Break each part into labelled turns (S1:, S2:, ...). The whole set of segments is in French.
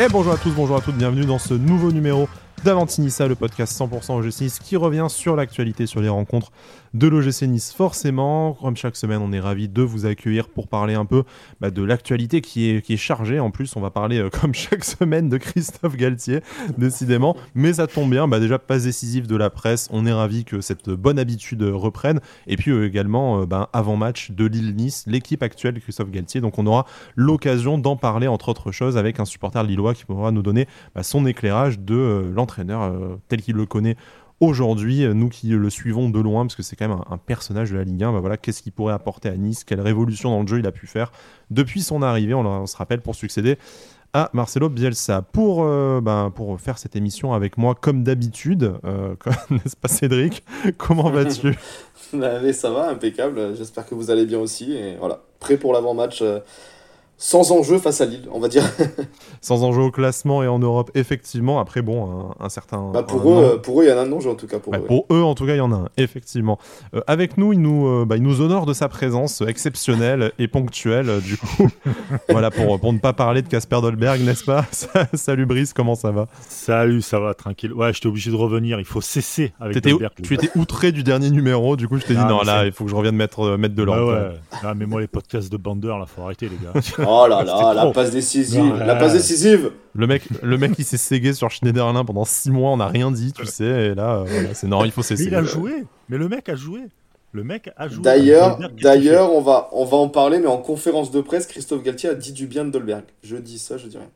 S1: Et bonjour à tous, bonjour à toutes, bienvenue dans ce nouveau numéro d'Avantinissa, le podcast 100% OGC Nice qui revient sur l'actualité, sur les rencontres de l'OGC Nice. Forcément, comme chaque semaine, on est ravi de vous accueillir pour parler un peu bah, de l'actualité qui est, chargée. En plus, on va parler, euh, comme chaque semaine, de Christophe Galtier, décidément. Mais ça tombe bien, bah, déjà, pas décisif de la presse. On est ravi que cette bonne habitude reprenne. Et puis euh, également, euh, bah, avant-match de Lille-Nice, l'équipe actuelle de Christophe Galtier. Donc on aura l'occasion d'en parler, entre autres choses, avec un supporter lillois qui pourra nous donner son éclairage de l'entraînement entraîneur euh, tel qu'il le connaît aujourd'hui, euh, nous qui le suivons de loin, parce que c'est quand même un, personnage de la Ligue 1, bah voilà, qu'est-ce qu'il pourrait apporter à Nice, quelle révolution dans le jeu il a pu faire depuis son arrivée, on, se rappelle, pour succéder à Marcelo Bielsa. Pour, euh, ben, pour faire cette émission avec moi, comme d'habitude, n'est-ce pas Cédric? Comment vas-tu?
S2: Bah, Ça va, impeccable, j'espère que vous allez bien aussi, et voilà, prêt pour l'avant-match sans enjeu face à Lille, on va dire.
S1: sans enjeu au classement et en Europe, effectivement. Après, bon, un, certain.
S2: Bah pour, eux, pour eux, il y en a un enjeu en tout cas.
S1: Pour, eux, pour eux, en tout cas, il y en a un, effectivement. Euh, avec nous, il nous, euh, bah, il nous honore de sa présence exceptionnelle et ponctuelle, euh, du coup. voilà, pour, pour ne pas parler de Casper Dolberg, n'est-ce pas? Salut Brice, comment ça va?
S3: Salut, ça va, tranquille. Ouais, j'étais obligé de revenir, il faut cesser avec Dolberg.
S1: Tu étais outré du dernier numéro, du coup, je t'ai dit, non, là, il faut que je revienne mettre, mettre de l'ordre.
S3: ouais. Ah, mais moi, les podcasts de bandeur, là, faut arrêter, les gars.
S2: Oh là là, la passe décisive, la passe décisive.
S1: Le mec, le mec, il s'est ségué sur Schneiderlin pendant 6 mois, on n'a rien dit, tu sais, et là, euh, c'est normal, il faut cesser.
S3: Mais il a joué, mais le mec a joué. Le mec a joué.
S2: D'ailleurs, d'ailleurs, on va, on va en parler, mais en conférence de presse, Christophe Galtier a dit du bien de Dolberg. Je dis ça, je dis rien.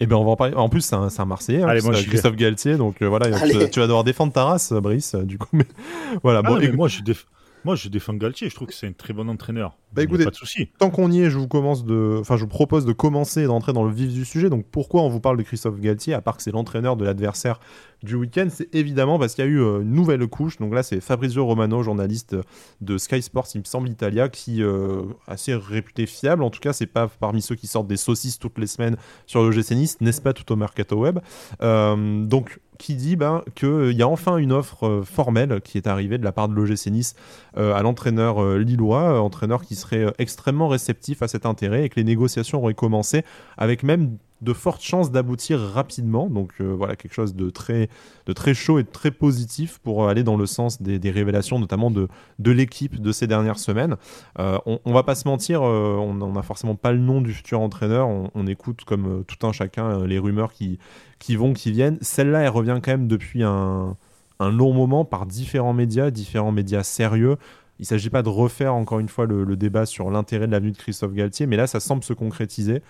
S1: Eh ben on va en parler. En plus, c'est un, un, Marseillais, hein, Christophe Galtier, donc euh, voilà, tu, vas devoir défendre ta race, Brice, du coup. Mais voilà.
S3: Ah, bon, mais moi, je, déf... moi, je défends Galtier. Je trouve que c'est un très bon entraîneur.
S1: Bah écoutez,
S3: pas de souci.
S1: Tant qu'on y est, je vous commence de, enfin, je vous propose de commencer et d'entrer dans le vif du sujet. Donc, pourquoi on vous parle de Christophe Galtier, à part que c'est l'entraîneur de l'adversaire du week-end, c'est évidemment parce qu'il y a eu euh, une nouvelle couche. Donc là, c'est Fabrizio Romano, journaliste de Sky Sports, il me semble Italia, qui est euh, assez réputé fiable. En tout cas, c'est pas parmi ceux qui sortent des saucisses toutes les semaines sur le GC Nice, n'est-ce pas, tout au mercato web? Euh, donc qui dit ben, qu'il y a enfin une offre formelle qui est arrivée de la part de l'OGC Nice à l'entraîneur lillois, entraîneur qui serait extrêmement réceptif à cet intérêt et que les négociations auraient commencé avec même de fortes chances d'aboutir rapidement. Donc euh, voilà, quelque chose de très, de très chaud et de très positif pour aller dans le sens des, révélations, notamment de, de l'équipe de ces dernières semaines. Euh, on, va pas se mentir, euh, on n'a forcément pas le nom du futur entraîneur. On, écoute comme tout un chacun les rumeurs qui, qui vont, qui viennent. Celle-là, elle revient quand même depuis un, un long moment par différents médias, différents médias sérieux. Il ne s'agit pas de refaire encore une fois le, débat sur l'intérêt de l'avenue de Christophe Galtier, mais là, ça semble se concrétiser.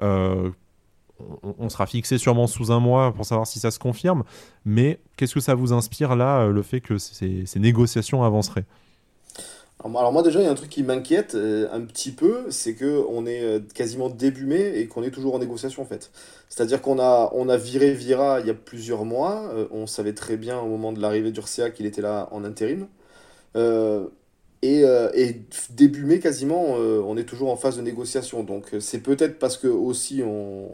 S1: Euh, on, sera fixé sûrement sous un mois pour savoir si ça se confirme. Mais qu'est-ce que ça vous inspire là, euh, le fait que ces, négociations avanceraient?
S2: Alors moi déjà il y a un truc qui m'inquiète euh, un petit peu, c'est que on est euh, quasiment début mai et qu'on est toujours en négociation en fait. C'est-à-dire qu'on a, on a viré Vira il y a plusieurs mois, on savait très bien au moment de l'arrivée d'Urcia qu'il était là en intérim. Et, et, début mai quasiment, on est toujours en phase de négociation. Donc c'est peut-être parce que aussi on,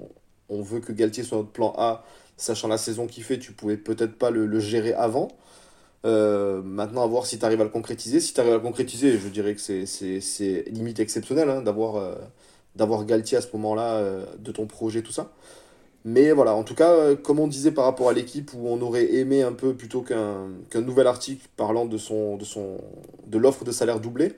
S2: on veut que Galtier soit notre plan A, sachant la saison qu'il fait, tu pouvais peut-être pas le, gérer avant. Euh, maintenant, à voir si tu arrives à le concrétiser. Si tu arrives à le concrétiser, je dirais que c'est limite exceptionnel hein, d'avoir euh, d'avoir Galtier à ce moment-là euh, de ton projet, tout ça. Mais voilà, en tout cas, comme on disait par rapport à l'équipe où on aurait aimé un peu plutôt qu'un nouvel article parlant de, de, son, de l'offre de salaire doublé,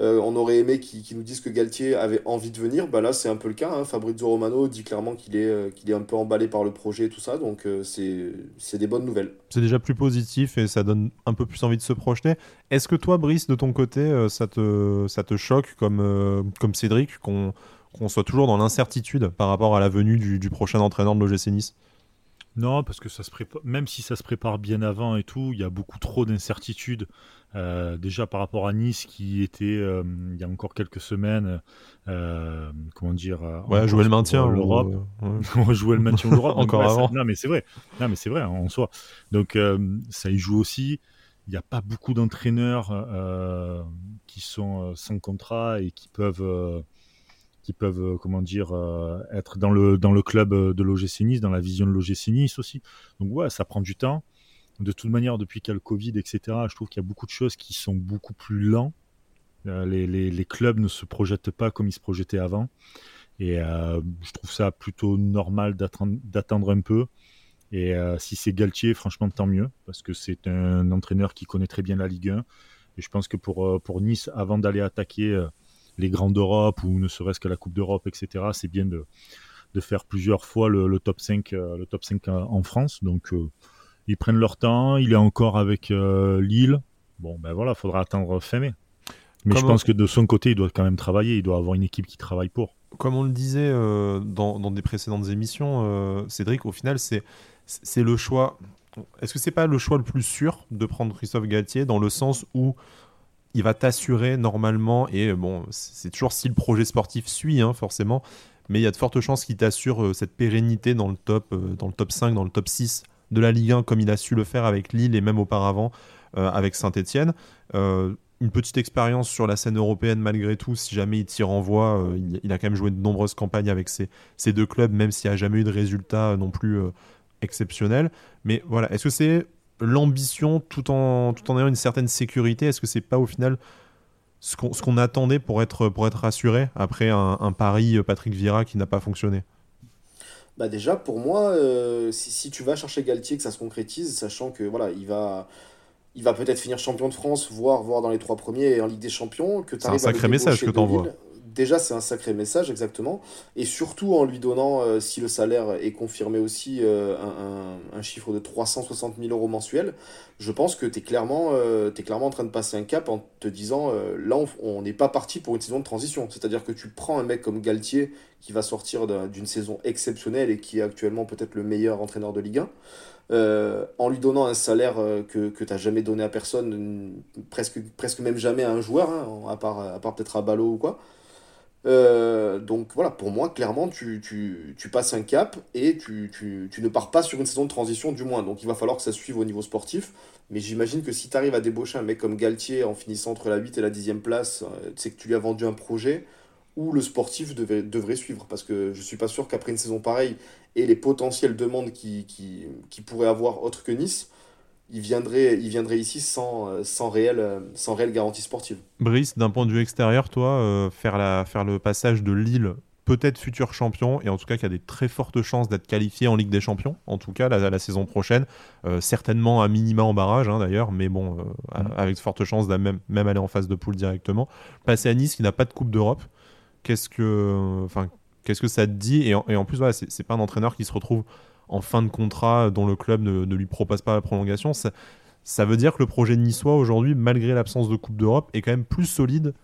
S2: euh, on aurait aimé qu'ils nous disent que Galtier avait envie de venir. Bah là, c'est un peu le cas. Hein. Fabrizio Romano dit clairement qu'il est, euh, qu'il est un peu emballé par le projet et tout ça. Donc, euh, c'est des bonnes nouvelles.
S1: C'est déjà plus positif et ça donne un peu plus envie de se projeter. Est-ce que toi, Brice, de ton côté, ça, te, choque comme, comme Cédric qu'on soit toujours dans l'incertitude par rapport à la venue du, du prochain entraîneur de l'OGC Nice?
S3: Non, parce que ça se prépare, même si ça se prépare bien avant et tout, il y a beaucoup trop d'incertitudes. Euh, déjà par rapport à Nice qui était euh, il y a encore quelques semaines, euh, comment dire,
S1: ouais, jouer le maintien,
S3: l'Europe,
S1: on
S3: jouer le maintien l'Europe
S1: encore avant.
S3: non mais c'est vrai, non mais c'est vrai en soi. Donc ça y joue aussi. Il n'y a pas beaucoup d'entraîneurs qui sont sans contrat et qui peuvent qui peuvent, euh, comment dire, euh, être dans le, dans le club euh, de l'OGC Nice, dans la vision de l'OGC Nice aussi. Donc ouais, ça prend du temps. De toute manière, depuis qu'il y a le Covid, etc., je trouve qu'il y a beaucoup de choses qui sont beaucoup plus lents. les, les, clubs ne se projettent pas comme ils se projetaient avant. Et je trouve ça plutôt normal d'attendre un peu. Et si c'est Galtier, franchement, tant mieux, parce que c'est un entraîneur qui connaît très bien la Ligue 1. Et je pense que pour, pour Nice, avant d'aller attaquer les grands d'Europe ou ne serait-ce que la Coupe d'Europe, etc., c'est bien de, de faire plusieurs fois le, top 5, le top 5 en France. Donc, ils prennent leur temps. Il est encore avec Lille. Bon, ben voilà, faudra attendre fin mai. Mais je pense que de son côté, il doit quand même travailler. Il doit avoir une équipe qui travaille pour.
S1: Comme on le disait euh, dans, des précédentes émissions, euh, Cédric, au final, c'est c'est le choix. Est-ce que c'est pas le choix le plus sûr de prendre Christophe Galtier dans le sens où il va t'assurer normalement et bon, c'est toujours si le projet sportif suit hein, forcément, mais il y a de fortes chances qu'il t'assure euh, cette pérennité dans le top dans le top 5, dans le top 6 de la Ligue 1 comme il a su le faire avec Lille et même auparavant avec Saint-Etienne une petite expérience sur la scène européenne malgré tout, si jamais il t'y renvoie. Euh, il, a quand même joué de nombreuses campagnes avec ces, deux clubs, même s'il n'y a jamais eu de résultats euh, non plus euh, exceptionnels. Mais voilà, est-ce que c'est l'ambition tout en, tout en ayant une certaine sécurité? Est-ce que c'est pas au final ce qu'on attendait pour être, pour être rassuré après un, pari Patrick Vieira qui n'a pas fonctionné?
S2: Bah déjà pour moi si, si, tu vas chercher Galtier que ça se concrétise sachant que voilà il va il va peut-être finir champion de France, voire, voire dans les trois premiers en Ligue des Champions. Que
S1: c'est un sacré message que tu envoies.
S2: Déjà, c'est un sacré message, exactement. Et surtout en lui donnant, euh, si le salaire est confirmé aussi, euh, un, chiffre de 360 000 euros mensuels, je pense que tu es, clairement, euh, clairement en train de passer un cap en te disant, là, on n'est pas parti pour une saison de transition. C'est-à-dire que tu prends un mec comme Galtier, qui va sortir d'une saison exceptionnelle et qui est actuellement peut-être le meilleur entraîneur de Ligue 1. Euh, en lui donnant un salaire que, tu n'as jamais donné à personne, presque, presque même jamais à un joueur, hein, à part, à part peut-être à Ballot ou quoi. Euh, donc voilà, pour moi, clairement, tu, passes un cap et tu, ne pars pas sur une saison de transition, du moins. Donc il va falloir que ça suive au niveau sportif. Mais j'imagine que si tu arrives à débaucher un mec comme Galtier en finissant entre la 8 et la 10e place, c'est que tu lui as vendu un projet où le sportif devrait suivre. Parce que je suis pas sûr qu'après une saison pareille et les potentielles demandes qui, qui, qui pourrait avoir autre que Nice, il viendrait, il viendrait ici sans, sans, réelle, sans réelle garantie sportive.
S1: Brice, d'un point de vue extérieur, toi, euh, faire, la, faire le passage de Lille, peut-être futur champion, et en tout cas qui a des très fortes chances d'être qualifié en Ligue des Champions, en tout cas la, la saison prochaine, euh, certainement à minima en barrage hein, d'ailleurs, mais bon, euh, mm. avec de fortes chances de même, même aller en phase de poule directement. Passer à Nice qui n'a pas de Coupe d'Europe, qu'est-ce que, enfin, qu'est-ce que ça te dit? Et en, plus, voilà, c'est pas un entraîneur qui se retrouve en fin de contrat dont le club ne, lui propose pas la prolongation. Ça, veut dire que le projet niçois aujourd'hui, malgré l'absence de Coupe d'Europe, est quand même plus solide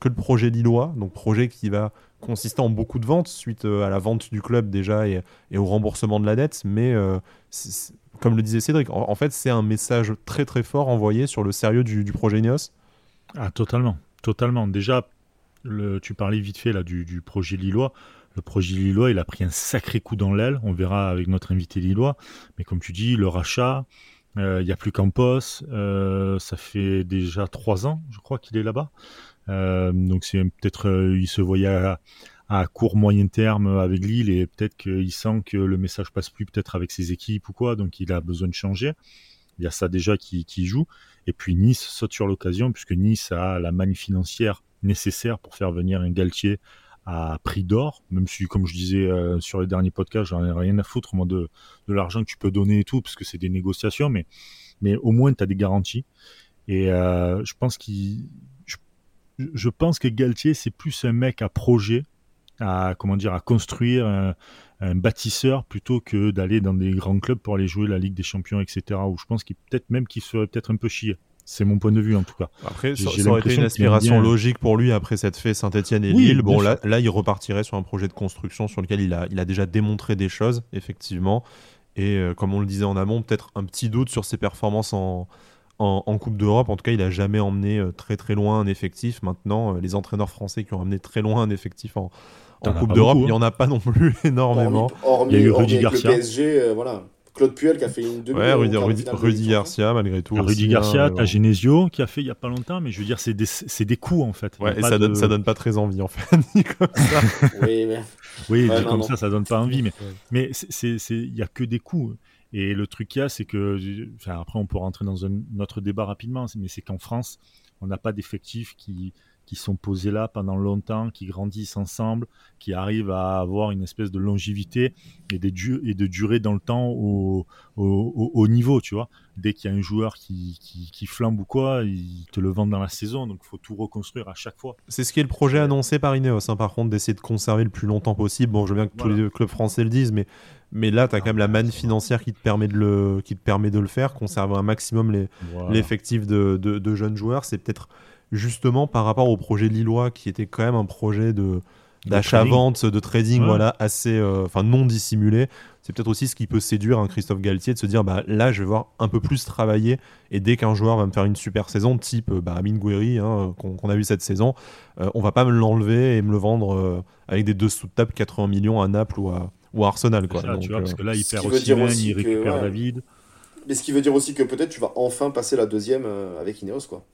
S1: que le projet lillois. Donc projet qui va consister en beaucoup de ventes suite euh, à la vente du club déjà et, au remboursement de la dette. Mais euh, comme le disait Cédric, en, fait c'est un message très très fort envoyé sur le sérieux du, du projet Nios.
S3: Ah totalement, totalement. Déjà tu parlais vite fait là du, projet lillois. Le projet lillois, il a pris un sacré coup dans l'aile. On verra avec notre invité lillois. Mais comme tu dis, le rachat, euh, il n'y a plus Campos. Euh, ça fait déjà trois ans, je crois, qu'il est là-bas. Euh, donc c'est peut-être, il se voyait à, court moyen terme avec Lille et peut-être qu'il sent que le message passe plus peut-être avec ses équipes ou quoi. Donc il a besoin de changer. Il y a ça déjà qui, qui joue. Et puis Nice saute sur l'occasion puisque Nice a la manne financière nécessaire pour faire venir un Galtier à prix d'or, même si, comme je disais euh, sur les derniers podcasts, j'en ai rien à foutre, moi, de, l'argent que tu peux donner et tout, parce que c'est des négociations, mais, mais au moins, tu as des garanties. Et euh, je pense qu'il. Je, pense que Galtier, c'est plus un mec à projet, à, comment dire, à construire un, bâtisseur plutôt que d'aller dans des grands clubs pour aller jouer la Ligue des Champions, etc. Où je pense qu'il peut-être même qu'il serait peut-être un peu chier. C'est mon point de vue en tout cas.
S1: Après, ça, aurait été une aspiration logique pour lui après cette fait Saint-Etienne et Lille. Bon, là, là, il repartirait sur un projet de construction sur lequel il a, il a déjà démontré des choses, effectivement. Et euh, comme on le disait en amont, peut-être un petit doute sur ses performances en, en, Coupe d'Europe. En tout cas, il n'a jamais emmené euh, très très loin un effectif. Maintenant, euh, les entraîneurs français qui ont emmené très loin un effectif en, en Coupe d'Europe, il n'y en a pas non plus énormément.
S2: Hormis, il y a eu Rudy Garcia. Le PSG, voilà. Claude Puel qui a fait une demi
S1: Ouais, Rudy, Garcia, malgré tout.
S3: Rudy Garcia, hein, t'as Genesio qui a fait il y a pas longtemps, mais je veux dire, c'est des, des coups en fait.
S1: Ouais, et ça, donne, ça donne pas très envie en fait, comme ça.
S2: oui, mais...
S3: oui comme ça, ça donne pas envie, mais mais il y a que des coups. Et le truc qu'il y a, c'est que, enfin, après, on peut rentrer dans un autre débat rapidement, mais c'est qu'en France, on n'a pas d'effectif qui, qui sont posés là pendant longtemps, qui grandissent ensemble, qui arrivent à avoir une espèce de longévité et de, et de durer dans le temps au, au, niveau, tu vois. Dès qu'il y a un joueur qui, qui, flambe ou quoi, ils te le vendent dans la saison, donc il faut tout reconstruire à chaque fois.
S1: C'est ce qui est le projet annoncé par Ineos, hein, par contre, d'essayer de conserver le plus longtemps possible. Bon, je veux bien que tous les clubs français le disent, mais, mais là, tu as quand même la manne financière qui te permet de le, qui te permet de le faire, conserver un maximum l'effectif de, de, de jeunes joueurs. C'est peut-être justement par rapport au projet lillois qui était quand même un projet de d'achat-vente, de trading, voilà, assez, euh, enfin non dissimulé. C'est peut-être aussi ce qui peut séduire un Christophe Galtier de se dire, bah là, je vais voir un peu plus travailler et dès qu'un joueur va me faire une super saison, type bah, Amin Gouiri, hein, qu'on a vu cette saison, euh, on va pas me l'enlever et me le vendre euh, avec des deux sous de table 80 millions à Naples ou à, ou Arsenal, quoi.
S3: tu vois, parce que là, il perd aussi, il récupère David.
S2: Mais ce qui veut dire aussi que peut-être tu vas enfin passer la deuxième avec Ineos, quoi.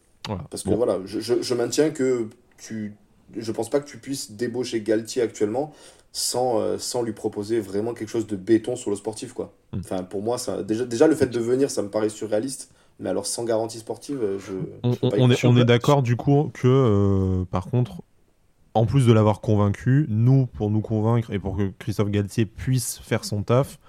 S2: Parce que voilà, je, je, maintiens que tu. Je pense pas que tu puisses débaucher Galtier actuellement sans, euh, sans lui proposer vraiment quelque chose de béton sur le sportif. Quoi. Mm. Enfin, pour moi, ça, déjà, déjà, le fait de venir, ça me paraît surréaliste. Mais alors, sans garantie sportive, euh, je.
S1: on, est, on est d'accord du coup que, euh, par contre, en plus de l'avoir convaincu, nous, pour nous convaincre et pour que Christophe Galtier puisse faire son taf,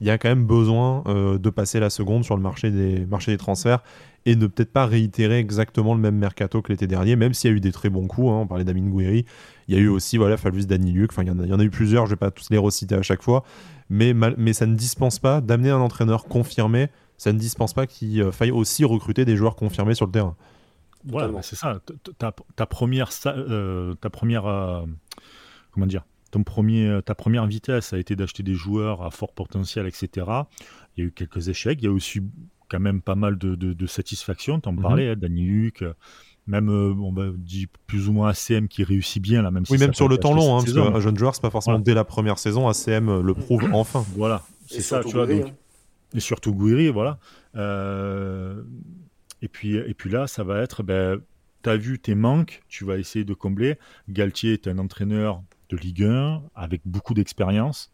S1: il y a quand même besoin de passer la seconde sur le marché des, marché des transferts et ne peut-être pas réitérer exactement le même mercato que l'été dernier, même s'il y a eu des très bons coups. Hein, on parlait d'Amin Gouiri, il y a eu aussi voilà, Fabrice Daniluk, enfin, il, y en a, eu plusieurs, je ne vais pas tous les reciter à chaque fois, mais, mais ça ne dispense pas d'amener un entraîneur confirmé, ça ne dispense pas qu'il euh, faille aussi recruter des joueurs confirmés sur le terrain.
S3: Ouais, bah, c'est ça. Ta, première, euh, ta première euh, comment dire, ton premier, ta première vitesse a été d'acheter des joueurs à fort potentiel, etc. Il y a eu quelques échecs. Il y a aussi quand même pas mal de, de, satisfaction. Tu en mhm. parlais, hein, Danny Luc, même euh, on va dire plus ou moins ACM qui réussit bien là même
S1: oui même sur le temps long hein, parce qu'un jeune joueur c'est pas forcément dès la première saison ACM euh, le prouve enfin.
S3: Voilà. C'est ça tu vois hein. et surtout Gouiri voilà. Euh, et puis et puis là ça va être ben, tu as vu tes manques tu vas essayer de combler. Galtier est un entraîneur de Ligue 1 avec beaucoup d'expérience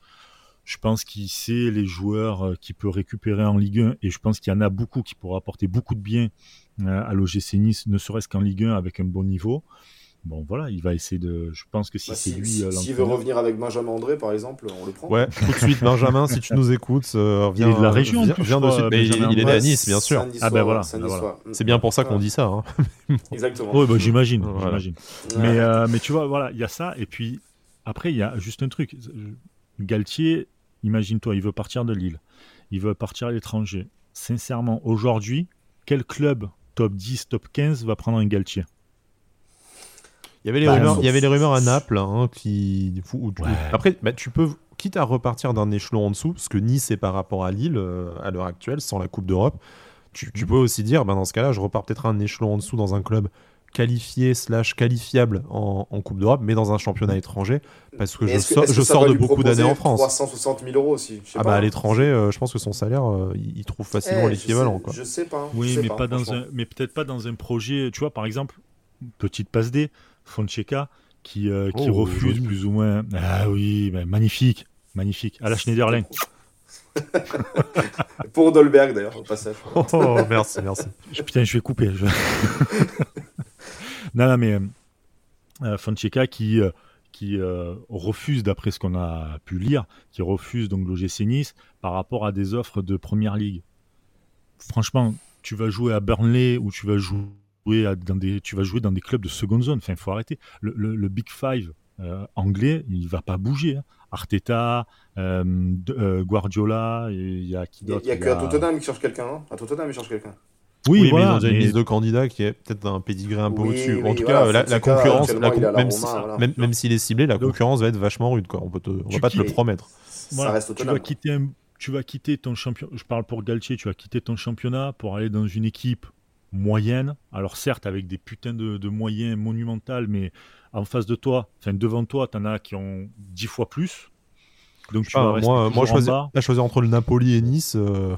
S3: je pense qu'il sait les joueurs euh, qu'il peut récupérer en Ligue 1 et je pense qu'il y en a beaucoup qui pourraient apporter beaucoup de bien euh, à l'OGC Nice, ne serait-ce qu'en Ligue 1 avec un bon niveau. Bon voilà, il va essayer de. Je pense que si bah, c'est lui.
S2: Euh, s'il veut revenir avec Benjamin André, par exemple, on le prend.
S1: Ouais, tout de suite, Benjamin, si tu nous écoutes, euh, viens.
S3: Il est de la région,
S1: viens, viens de suite. il, est à Nice, bien sûr.
S3: Ah ben voilà.
S1: C'est bien pour ça qu'on dit ça. Hein.
S2: Exactement.
S3: Oui, bah, j'imagine. Mais, mais tu vois, voilà, il y a ça. Et puis après, il y a juste un truc. Galtier, imagine-toi, il veut partir de Lille, il veut partir à l'étranger. Sincèrement, aujourd'hui, quel club top 10, top 15 va prendre un Galtier?
S1: Il y avait les, bah, rumeurs, il y avait les rumeurs à Naples hein, qui. Après, bah, tu peux, quitte à repartir d'un échelon en dessous, parce que Nice est par rapport à Lille euh, à l'heure actuelle, sans la Coupe d'Europe, tu, tu, mm. peux aussi dire, bah, dans ce cas-là, je repars peut-être un échelon en dessous dans un club qualifié slash qualifiable en, Coupe d'Europe, mais dans un championnat étranger, parce que je, je sors de beaucoup d'années en France.
S2: 360 000 euros aussi.
S1: Ah bah à l'étranger, euh, je pense que son salaire, euh, il trouve facilement eh, l'équivalent.
S2: Je, sais pas.
S3: Oui,
S2: mais
S3: pas, dans un, mais peut-être pas dans un projet. Tu vois, par exemple, petite passe D, Fonseca qui, euh, qui oh, refuse plus ou moins. Ah oui, magnifique, magnifique. À la Schneiderlin.
S2: Pour Dolberg d'ailleurs au passage.
S1: Oh, merci, merci.
S3: Putain, je vais couper. non, non, mais euh, Fonseca qui, euh, qui euh, refuse, d'après ce qu'on a pu lire, qui refuse donc l'OGC Nice par rapport à des offres de première ligue. Franchement, tu vas jouer à Burnley ou tu vas jouer dans des, tu vas jouer dans des clubs de seconde zone. Enfin, il faut arrêter. Le, Big Five anglais, il va pas bouger. Hein. Arteta, Guardiola, il y a qui
S2: d'autre? Il y a, que Tottenham qui cherche quelqu'un. Hein. À Tottenham, il cherche quelqu'un.
S1: Oui, mais ils ont déjà une liste de candidats qui est peut-être un pédigré un peu au-dessus. En tout cas, la, concurrence, même, s'il est ciblé, la concurrence va être vachement rude. Quoi. On peut va pas te le promettre.
S2: Ça reste
S3: tu vas quitter tu vas quitter ton championnat. Je parle pour Galtier. Tu vas quitter ton championnat pour aller dans une équipe moyenne. Alors certes, avec des putains de, moyens monumentaux, mais en face de toi, enfin devant toi, t'en as qui ont dix fois plus.
S1: Donc tu vas moi, moi choisir, choisir entre le Napoli et Nice. Euh,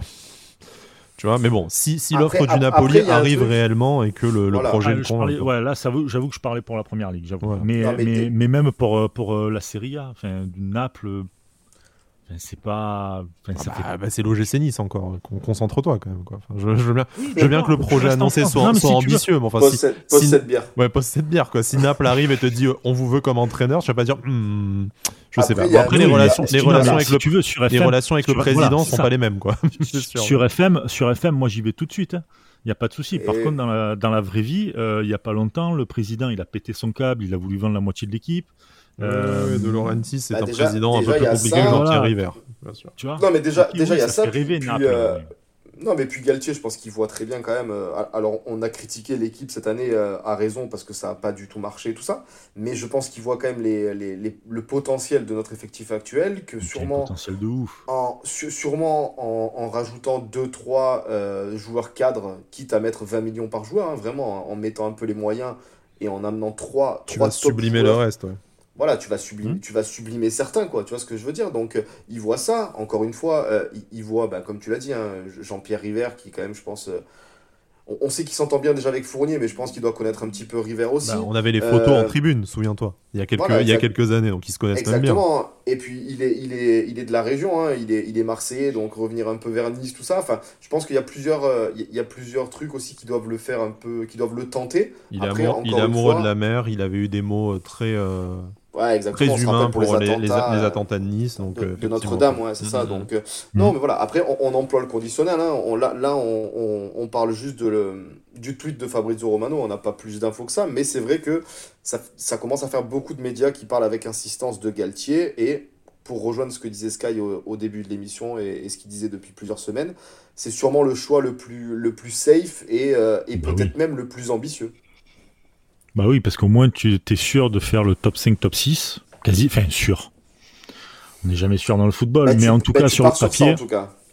S1: tu vois, mais bon, si, si l'offre du Napoli arrive réellement et que le, projet ah, le.
S3: Ouais, là, j'avoue que je parlais pour la première ligue. Mais, mais, mais, même pour, euh, pour euh, la Serie A, enfin, du Naples. C'est pas.
S1: Enfin, ah bah, bah, c'est l'OGC Nice encore. Concentre-toi quand même. Quoi. je, veux bien, je veux bien que le projet annoncé soit, soit ambitieux. Mais enfin,
S2: pose, si, cette, si, cette bière.
S1: Ouais, pose cette bière. Quoi. Si Naples arrive et te dit on vous veut comme entraîneur, je vais pas dire. Hmm, je sais pas. après, les relations, les relations avec le, tu veux, sur FM, les relations avec le président sont pas les mêmes. Quoi.
S3: Sur FM, sur FM, moi j'y vais tout de suite. Hein. Il n'y a pas de souci. Par contre, dans la, dans la vraie vie, euh, il n'y a pas longtemps, le président, il a pété son câble, il a voulu vendre la moitié de l'équipe.
S1: Euh, de Laurenti, c'est bah, un président un peu plus compliqué que Jean-Pierre River.
S2: Tu vois non, mais déjà, déjà il y a ça. Puis, euh, non, mais puis Galtier, je pense qu'il voit très bien quand même. Euh, alors, on a critiqué l'équipe cette année à raison parce que ça n'a pas du tout marché, tout ça. Mais je pense qu'il voit quand même les, les, le potentiel de notre effectif actuel. Que sûrement.
S3: potentiel de ouf.
S2: En, sûrement en, en rajoutant 2-3 joueurs cadres, quitte à mettre 20 millions par joueur, hein, vraiment, en mettant un peu les moyens et en amenant 3
S1: Tu vas sublimer le reste, ouais
S2: voilà, tu vas, sublimer, mmh. tu vas sublimer certains, quoi. Tu vois ce que je veux dire? Donc, euh, il voit ça, encore une fois, euh, il, voit, bah, comme tu l'as dit, hein, Jean-Pierre River, qui, quand même, je pense. Euh, on, sait qu'il s'entend bien déjà avec Fournier, mais je pense qu'il doit connaître un petit peu River aussi. Bah,
S1: on avait les photos en tribune, souviens-toi, il, y a quelques, il y a quelques années, donc ils se connaissent même bien. Exactement.
S2: Et puis, il est, il est, il est de la région, hein, il, est, il est marseillais, donc revenir un peu vers Nice, tout ça. Enfin, je pense qu'il y, a plusieurs, il y a plusieurs trucs aussi qui doivent le faire un peu, qui doivent le tenter.
S1: Il, est, il est amoureux de la mer, il avait eu des mots très.
S2: Ouais, exactement.
S1: Très humain pour, les, attentats, les, attentats de Nice. Donc,
S2: de, euh, Notre-Dame, ouais, c'est ça. Mm-hmm. Donc, euh, Non, mais voilà, après, on, emploie le conditionnel. Hein. On, là, là on, on, parle juste de le, du tweet de Fabrizio Romano. On n'a pas plus d'infos que ça, mais c'est vrai que ça, ça, commence à faire beaucoup de médias qui parlent avec insistance de Galtier. Et pour rejoindre ce que disait Sky au, début de l'émission et, ce qu'il disait depuis plusieurs semaines, c'est sûrement le choix le plus, le plus safe et, euh, et bah peut-être même le plus ambitieux.
S3: Bah oui, parce qu'au moins tu es sûr de faire le top 5, top 6. Quasi, enfin, sûr. On n'est jamais sûr dans le football, bah, mais en tout bah, cas sur le papier.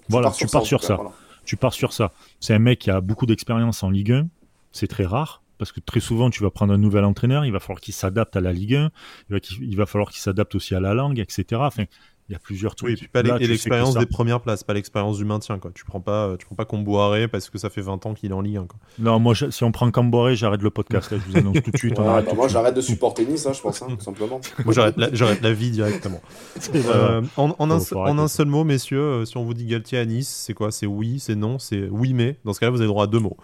S3: voilà, tu pars sur ça. Tu pars sur ça. C'est un mec qui a beaucoup d'expérience en Ligue 1. C'est très rare. Parce que très souvent, tu vas prendre un nouvel entraîneur, il va falloir qu'il s'adapte à la Ligue 1, il va, il va falloir qu'il s'adapte aussi à la langue, etc. Enfin, il y a plusieurs trucs. Oui,
S1: et puis pas l'expérience des premières places, pas l'expérience du maintien. Quoi. Tu prends pas, tu prends pas Comboiré parce que ça fait 20 ans qu'il est en Ligue 1. Quoi.
S3: Non, moi, si on prend Comboiré, j'arrête le podcast. je vous annonce tout de suite.
S2: Bah, moi, j'arrête de supporter Nice, hein, je pense, hein, tout simplement.
S1: moi, j'arrête la, la, vie directement. Euh, en, en, un, en un, seul mot, messieurs, euh, si on vous dit Galtier à Nice, c'est quoi? C'est oui, c'est non, c'est oui, mais. Dans ce cas-là, vous avez droit à deux mots.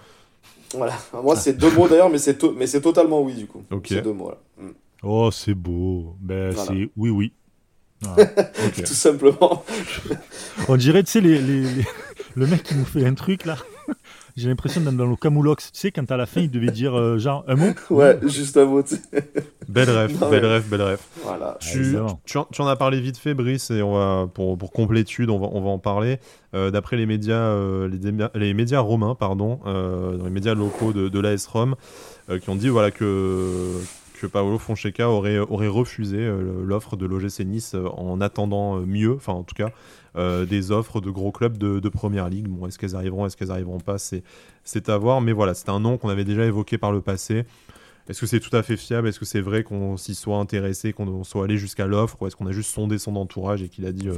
S2: Voilà. Moi, c'est deux mots d'ailleurs, mais c'est mais c'est totalement oui du coup. Ok. C'est deux mots. Là. Mm.
S3: Oh, c'est beau. Ben, c'est oui, oui.
S2: Tout simplement.
S3: On dirait, tu sais, les, le mec qui nous fait un truc là. J'ai l'impression d'être dans le Camoulox. Tu sais, quand à la fin, il devait dire euh, genre un mot
S2: Ouais, juste un mot.
S1: Belle rêve, belle rêve, belle rêve.
S2: Voilà.
S1: Tu, tu, en, as parlé vite fait, Brice, et on va, pour, pour complétude, on va, on va en parler. Euh, d'après les médias, euh, les, les, médias romains, pardon, dans les médias locaux de, de l'AS Rome, qui ont dit voilà, que Paolo Fonseca aurait, aurait refusé euh, l'offre de l'OGC Nice euh, en attendant euh, mieux, enfin en tout cas des offres de gros clubs de, première ligue. Bon, est-ce qu'elles arriveront, est-ce qu'elles arriveront pas, c'est à voir. Mais voilà, c'est un nom qu'on avait déjà évoqué par le passé. Est-ce que c'est tout à fait fiable? Est-ce que c'est vrai qu'on s'y soit intéressé, qu'on soit allé jusqu'à l'offre? Ou est-ce qu'on a juste sondé son entourage et qu'il a dit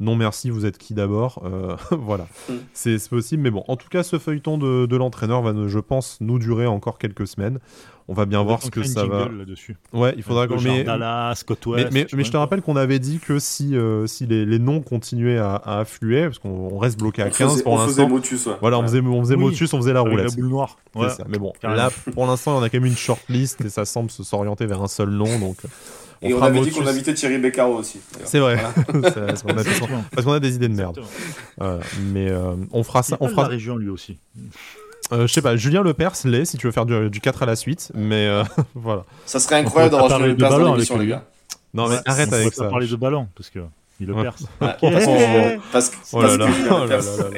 S1: non merci, vous êtes qui d'abord? Voilà, mm. c'est possible. Mais bon, en tout cas, ce feuilleton de, de l'entraîneur va, je pense, nous durer encore quelques semaines. On va bien voir ce que ça va. Ouais, il faudra
S3: qu'on mais... Dallas,
S1: mais, mais, mais, je te rappelle qu'on avait dit que si, euh, si les, les, noms continuaient à, à affluer, parce qu'on reste bloqué à 15 pour l'instant.
S2: Motus, ouais.
S1: Voilà, on faisait, on faisait Motus, on faisait la roulette.
S3: la boule noire.
S1: Ouais. Ça. Mais bon, là, pour l'instant, on a quand même une shortlist et ça semble se s'orienter vers un seul nom, donc.
S2: On et on avait dit qu'on invitait Thierry Beccaro aussi.
S1: C'est vrai. parce qu'on a, des idées de merde. mais euh, on fera ça. On fera
S3: la région lui aussi.
S1: Euh, je sais pas, Julien Lepers l'est si tu veux faire du, 4 à la suite, mais euh, voilà.
S2: Ça serait incroyable d'avoir Julien Lepers dans l'émission, les gars.
S1: Non, mais arrête avec ça.
S3: On parler de ballon, parce que. Il le perce.
S2: parce que, oh là là,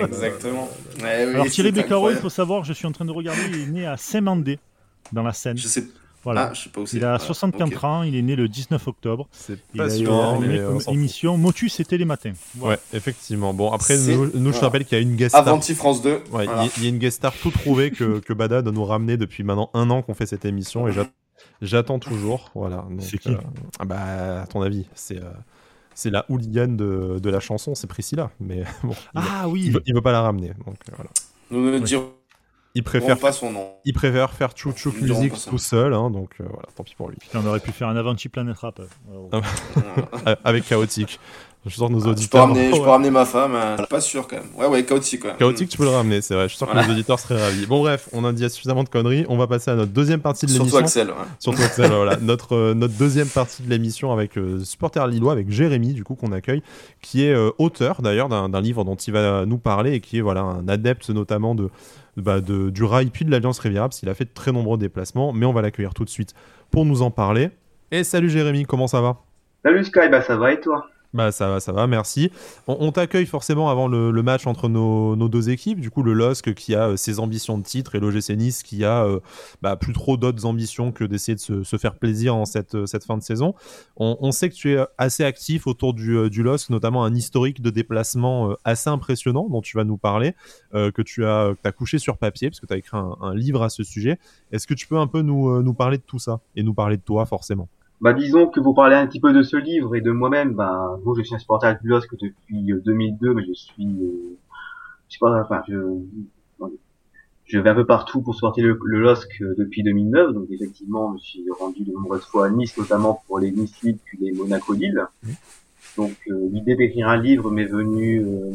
S2: Exactement.
S3: Alors Thierry Beccaro, il faut savoir, je suis en train de regarder, il est né à Saint-Mandé, dans la.
S2: Je sais voilà. Ah, je sais pas où
S3: il a 64 ans, il est né le 19 octobre.
S1: C'est pas.
S3: Il a émission Motus, c'était les matins.
S1: Ouais, effectivement. Bon, après, nous, nous je te rappelle qu'il y a une guest star.
S2: Avanti France 2.
S1: Ouais, il y, a une guest star tout trouvée que, que Bada doit nous ramener depuis maintenant un an qu'on fait cette émission et j'attends toujours. Voilà.
S3: C'est qui euh,
S1: ah bah, À ton avis, c'est. Euh, c'est la hooligan de, de la chanson, c'est Priscilla. Mais bon,
S3: ah oui,
S1: il veut, il veut, pas la ramener. Donc voilà.
S2: Nous ne dirons
S1: il préfère,
S2: pas son nom.
S1: il préfère faire Chou Chou Music tout seul, hein, donc euh, voilà, tant pis pour lui.
S3: on aurait pu faire un Avanti Planet Rap.
S1: Euh, avec chaotique. Je suis sûr que nos
S2: Ah, je, peux
S1: auditeurs.
S2: ramener, je peux
S1: Ouais.
S2: ramener ma femme, euh, pas sûr quand même. Ouais, ouais, chaotique quand même.
S1: Chaotique, tu peux le ramener, c'est vrai. Je suis sûr que
S2: Voilà.
S1: nos auditeurs seraient ravis. Bon, bref, on a dit suffisamment de conneries. On va passer à notre deuxième partie de
S2: Surtout
S1: l'émission.
S2: Axel. ouais.
S1: Surtout Axel, voilà. Notre, euh, notre deuxième partie de l'émission avec euh, supporter lillois, avec Jérémy, du coup, qu'on accueille, qui est euh, auteur d'ailleurs d'un d'un livre dont il va nous parler et qui est voilà, un adepte notamment de, bah, de- du rail puis de l'Alliance Riviera, parce qu'il a fait de très nombreux déplacements, mais on va l'accueillir tout de suite pour nous en parler. Et salut Jérémy, comment ça va?
S4: Salut Sky, bah ça va et toi?
S1: Bah ça va, ça va, merci. On, t'accueille forcément avant le, match entre nos, deux équipes. Du coup, le LOSC qui a euh, ses ambitions de titre et l'OGC Nice qui a euh, bah, plus trop d'autres ambitions que d'essayer de se, faire plaisir en cette, euh, cette fin de saison. On, sait que tu es assez actif autour du, LOSC, notamment un historique de déplacement assez impressionnant dont tu vas nous parler, que tu as, couché sur papier, parce que tu as écrit un, livre à ce sujet. Est-ce que tu peux un peu nous parler de tout ça et nous parler de toi forcément?
S4: Bah disons que pour parler un petit peu de ce livre et de moi-même, bah moi je suis un supporter du LOSC depuis euh, 2002, mais je suis, euh, je sais pas, enfin je, je vais un peu partout pour supporter le, le LOSC euh, depuis 2009, donc effectivement je me suis rendu de nombreuses fois à Nice, notamment pour les Nice League puis les Monaco Lille. Donc euh, l'idée d'écrire un livre m'est venue euh,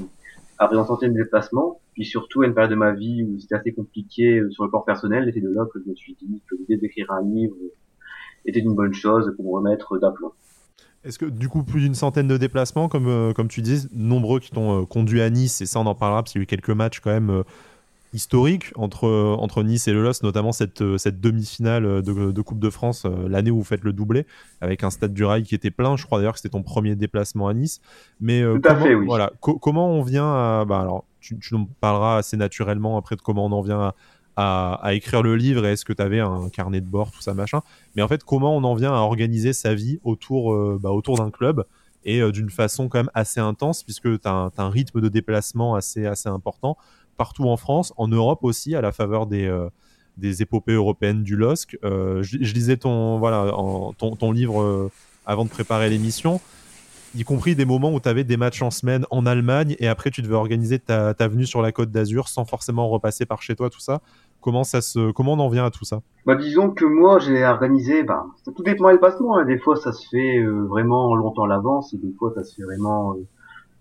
S4: après une centaine de déplacements, puis surtout à une période de ma vie où c'était assez compliqué euh, sur le plan personnel, c'est de là que je me suis dit que l'idée d'écrire un livre était une bonne chose pour me remettre d'aplomb.
S1: Est-ce que du coup plus d'une centaine de déplacements, comme, euh, comme tu dis, nombreux qui t'ont euh, conduit à Nice, et ça on en parlera parce qu'il y a eu quelques matchs quand même euh, historiques entre, entre Nice et le LOS, notamment cette, cette demi-finale de, de Coupe de France, l'année où vous faites le doublé, avec un stade du rail qui était plein, je crois d'ailleurs que c'était ton premier déplacement à Nice. Mais
S4: Tout à
S1: comment,
S4: fait, oui.
S1: voilà, co- comment on vient à... Bah, alors, tu, tu nous parleras assez naturellement après de comment on en vient à, à, écrire le livre et est-ce que tu avais un carnet de bord, tout ça, machin. Mais en fait, comment on en vient à organiser sa vie autour, euh, bah, autour d'un club et euh, d'une façon quand même assez intense, puisque tu as, un rythme de déplacement assez, assez important partout en France, en Europe aussi, à la faveur des, euh, des épopées européennes du LOSC. Je, lisais ton, voilà, ton, ton livre avant de préparer l'émission, y compris des moments où tu avais des matchs en semaine en Allemagne et après tu devais organiser ta, ta venue sur la côte d'Azur sans forcément repasser par chez toi, tout ça. Comment, ça se, comment on en vient à tout ça
S4: Bah disons que moi j'ai organisé, bah ça tout dépend des passements. Hein. Des fois ça se fait euh, vraiment longtemps à l'avance et des fois ça se fait vraiment,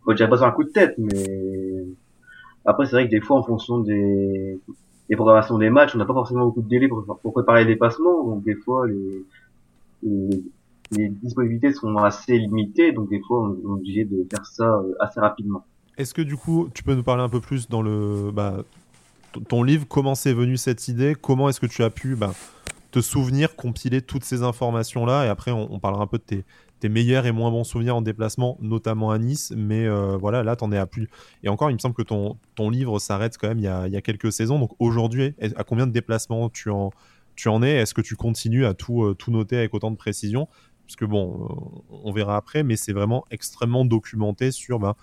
S4: euh, dirais pas un coup de tête, mais après c'est vrai que des fois en fonction des, des programmations des matchs, on n'a pas forcément beaucoup de délai pour, pour préparer les passements, donc des fois les, les, les disponibilités sont assez limitées, donc des fois on est obligé de faire ça euh, assez rapidement.
S1: Est-ce que du coup, tu peux nous parler un peu plus dans le bah, ton livre, comment c'est venu cette idée Comment est-ce que tu as pu bah, te souvenir, compiler toutes ces informations-là Et après, on, parlera un peu de tes, meilleurs et moins bons souvenirs en déplacement, notamment à Nice. Mais euh, voilà, là, t'en es à plus. Et encore, il me semble que ton, livre s'arrête quand même il y, a, quelques saisons. Donc aujourd'hui, à combien de déplacements tu en, es? Est-ce que tu continues à tout, euh, noter avec autant de précision? Puisque bon, euh, on verra après, mais c'est vraiment extrêmement documenté sur bah,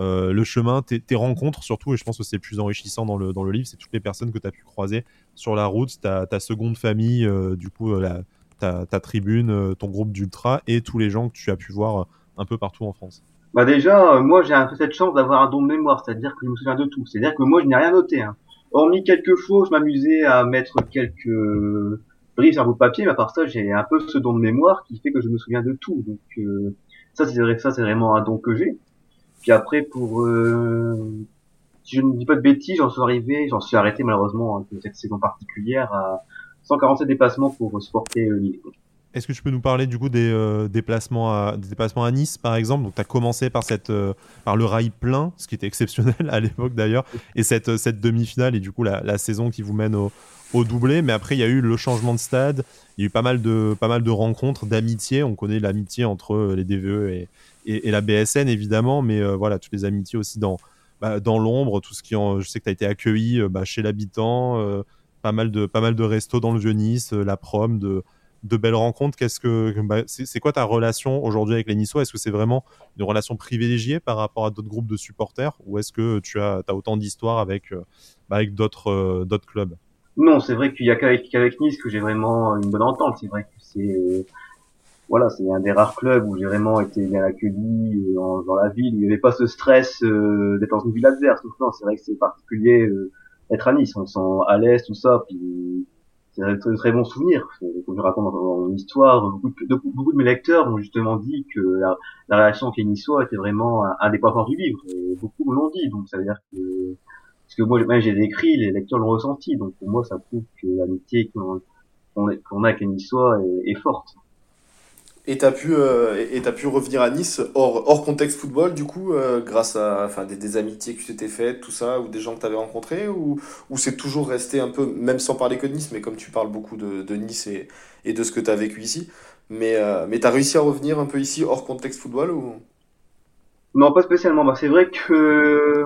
S1: euh, le chemin, tes, rencontres surtout, et je pense que c'est le plus enrichissant dans le, dans le livre, c'est toutes les personnes que tu as pu croiser sur la route, ta, ta seconde famille, euh, du coup, euh, la, ta, ta tribune, ton groupe d'ultra, et tous les gens que tu as pu voir un peu partout en France.
S4: Bah déjà, moi j'ai un peu cette chance d'avoir un don de mémoire, c'est-à-dire que je me souviens de tout. C'est-à-dire que moi je n'ai rien noté. Hein. Hormis quelques fois, je m'amusais à mettre quelques briefs sur un bout de papier, mais à part ça, j'ai un peu ce don de mémoire qui fait que je me souviens de tout. Donc ça, c'est vrai, ça c'est vraiment un don que j'ai. Puis après, pour euh, si je ne dis pas de bêtises, j'en suis arrivé, j'en suis arrêté malheureusement hein, cette saison particulière à 147 déplacements pour supporter euh, Lille.
S1: Est-ce que tu peux nous parler du coup des, euh, déplacements, à, des déplacements à Nice par exemple? Donc tu as commencé par, cette, euh, par le rail plein, ce qui était exceptionnel à l'époque d'ailleurs, et cette, cette demi-finale et du coup la, saison qui vous mène au, doublé. Mais après il y a eu le changement de stade, il y a eu pas mal de, pas mal de rencontres, d'amitiés. On connaît l'amitié entre les DVE et, et, la BSN évidemment, mais euh, voilà, toutes les amitiés aussi dans, bah, dans l'ombre, tout ce qui en, je sais que tu as été accueilli euh, bah, chez l'habitant, euh, pas mal de pas mal de restos dans le vieux Nice, la prom, de, de belles rencontres. Qu'est-ce que bah, c'est quoi ta relation aujourd'hui avec les Niçois? Est-ce que c'est vraiment une relation privilégiée par rapport à d'autres groupes de supporters, ou est-ce que tu as, as autant d'histoires avec avec d'autres d'autres clubs?
S4: Non, c'est vrai qu'il y a qu'avec Nice que j'ai vraiment une bonne entente. C'est vrai que c'est voilà, c'est un des rares clubs où j'ai vraiment été bien accueilli euh, en- dans la ville. Il n'y avait pas ce stress euh, d'être dans une ville adverse. C'est vrai que c'est particulier euh, d'être à Nice. On se sent à l'aise, tout ça. Puis c'est un très, très bon souvenir. Comme je raconte dans mon histoire, beaucoup de, mes lecteurs ont justement dit que la, la réaction avec les était vraiment un, des points forts du livre. Beaucoup l'ont dit, donc ça veut dire que parce que moi, j'ai écrit, les lecteurs l'ont ressenti. Donc pour moi, ça prouve que l'amitié qu'on a avec les est forte.
S2: Et t'as pu, euh, et pu revenir à Nice hors, hors contexte football, du coup, euh, grâce à enfin, des, amitiés que tu t'étais faites, tout ça, ou des gens que tu avais rencontrés, ou, ou c'est toujours resté un peu, même sans parler que de Nice, mais comme tu parles beaucoup de, Nice et, et de ce que tu as vécu ici, mais, euh, mais tu as réussi à revenir un peu ici hors contexte football ou...
S4: Non, pas spécialement. Bah, c'est vrai que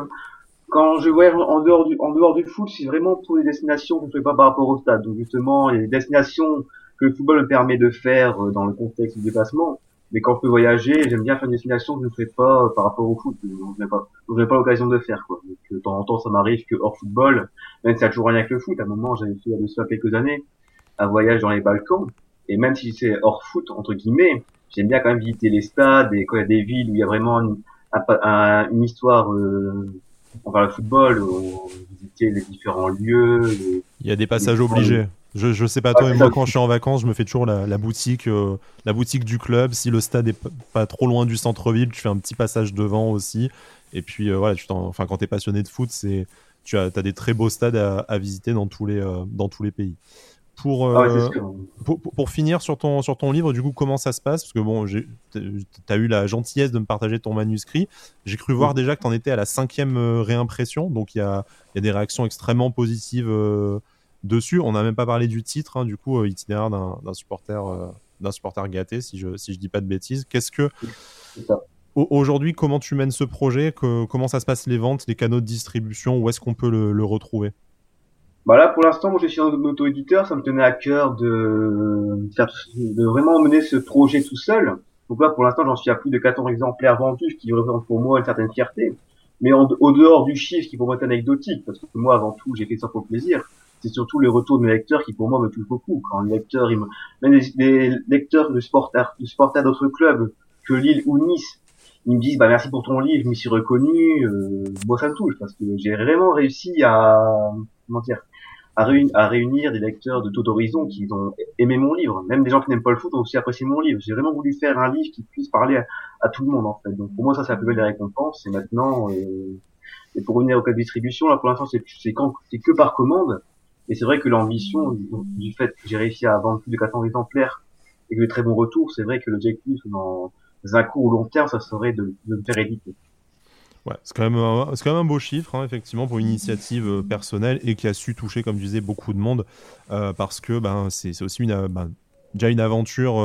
S4: quand je voyage en dehors du, en dehors du foot, c'est vraiment pour les destinations que je ne fais pas par rapport au stade. Donc justement, il destinations que le football me permet de faire euh, dans le contexte du déplacement. Mais quand je peux voyager, j'aime bien faire une destination que je ne fais pas euh, par rapport au foot. Donc, je n'ai pas, pas l'occasion de faire, quoi. Donc, de temps en temps, ça m'arrive que hors football, même si ça a toujours rien avec le foot, à un moment, j'avais fait de ça quelques années, un voyage dans les Balkans. Et même si c'est hors foot, entre guillemets, j'aime bien quand même visiter les stades et quand il y a des villes où il y a vraiment une, une histoire, euh, enfin le football, visiter les différents lieux.
S1: il y a des passages obligés. Je, je sais pas toi, mais moi quand je suis en vacances, je me fais toujours la, boutique, euh, la boutique du club. Si le stade est pas trop loin du centre-ville, tu fais un petit passage devant aussi. Et puis euh, voilà, tu enfin quand t'es passionné de foot, c'est tu as, as, des très beaux stades à, visiter dans tous les euh, dans tous les pays. Pour, ah pour, pour, finir sur ton, sur ton livre, du coup, comment ça se passe? Parce que bon, tu as eu la gentillesse de me partager ton manuscrit. J'ai cru voir déjà que tu en étais à la cinquième réimpression, donc il y a, y a, des réactions extrêmement positives dessus. On n'a même pas parlé du titre, hein, du coup, euh, itinéraire d'un supporter, euh, d'un supporter gâté, si je si je dis pas de bêtises. Qu'est-ce que aujourd'hui, comment tu mènes ce projet? Comment ça se passe les ventes, les canaux de distribution? Où est-ce qu'on peut le, retrouver?
S4: Bah là, pour l'instant, moi, je suis un auto-éditeur. Ça me tenait à cœur de, de vraiment mener ce projet tout seul. Donc là, pour l'instant, j'en suis à plus de 14 exemplaires vendus, ce qui représente pour moi une certaine fierté. Mais au dehors du chiffre, qui pour moi est anecdotique, parce que moi, avant tout, j'ai fait ça pour plaisir c'est surtout les retours de lecteurs qui pour moi me touchent beaucoup. Quand les lecteurs, ils me... même des, lecteurs de supporters, de supporters d'autres clubs que Lille ou Nice, ils me disent bah merci pour ton livre, je m'y suis reconnu. Euh, moi ça me touche parce que j'ai vraiment réussi à comment dire à, réunir, des lecteurs de tout horizon qui ont aimé mon livre. Même des gens qui n'aiment pas le foot ont aussi apprécié mon livre. J'ai vraiment voulu faire un livre qui puisse parler à, tout le monde en fait. Donc pour moi ça c'est la plus belle des récompenses. Et maintenant euh, et pour revenir au cas de distribution là pour l'instant c'est que par commande et c'est vrai que l'ambition du, fait que j'ai réussi à vendre plus de 400 exemplaires et que de très bons retours, c'est vrai que l'objectif dans un court ou long terme, ça serait de, de me faire éditer.
S1: Ouais, c'est quand, même un, quand même un beau chiffre, hein, effectivement, pour une initiative euh, personnelle et qui a su toucher, comme je disais, beaucoup de monde, euh, parce que ben, c'est aussi une, euh, ben, déjà une aventure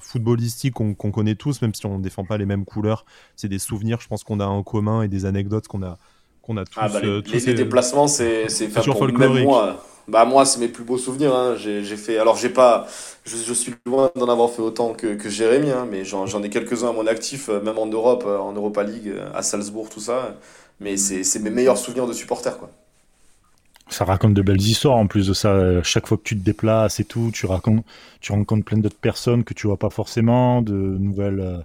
S1: footballistique qu'on connaît tous, même si on ne défend pas les mêmes couleurs. C'est des souvenirs, je pense, qu'on a en commun et des anecdotes qu'on a, qu'on a ah,
S2: tous. Ah bah les, les, déplacements, c'est pour même moi. Bah moi, c'est mes plus beaux souvenirs. Hein. J'ai fait. Alors j'ai pas. Je, suis loin d'en avoir fait autant que, que Jérémy, hein, mais j'en ai quelques-uns à mon actif, euh, même en Europe, euh, en Europa League, euh, à Salzbourg, tout ça. Mais c'est mes meilleurs souvenirs de supporters, quoi.
S3: Ça raconte de belles histoires en plus de ça. Chaque fois que tu te déplaces et tout, tu racontes, tu rencontres plein d'autres personnes que tu vois pas forcément, de nouvelles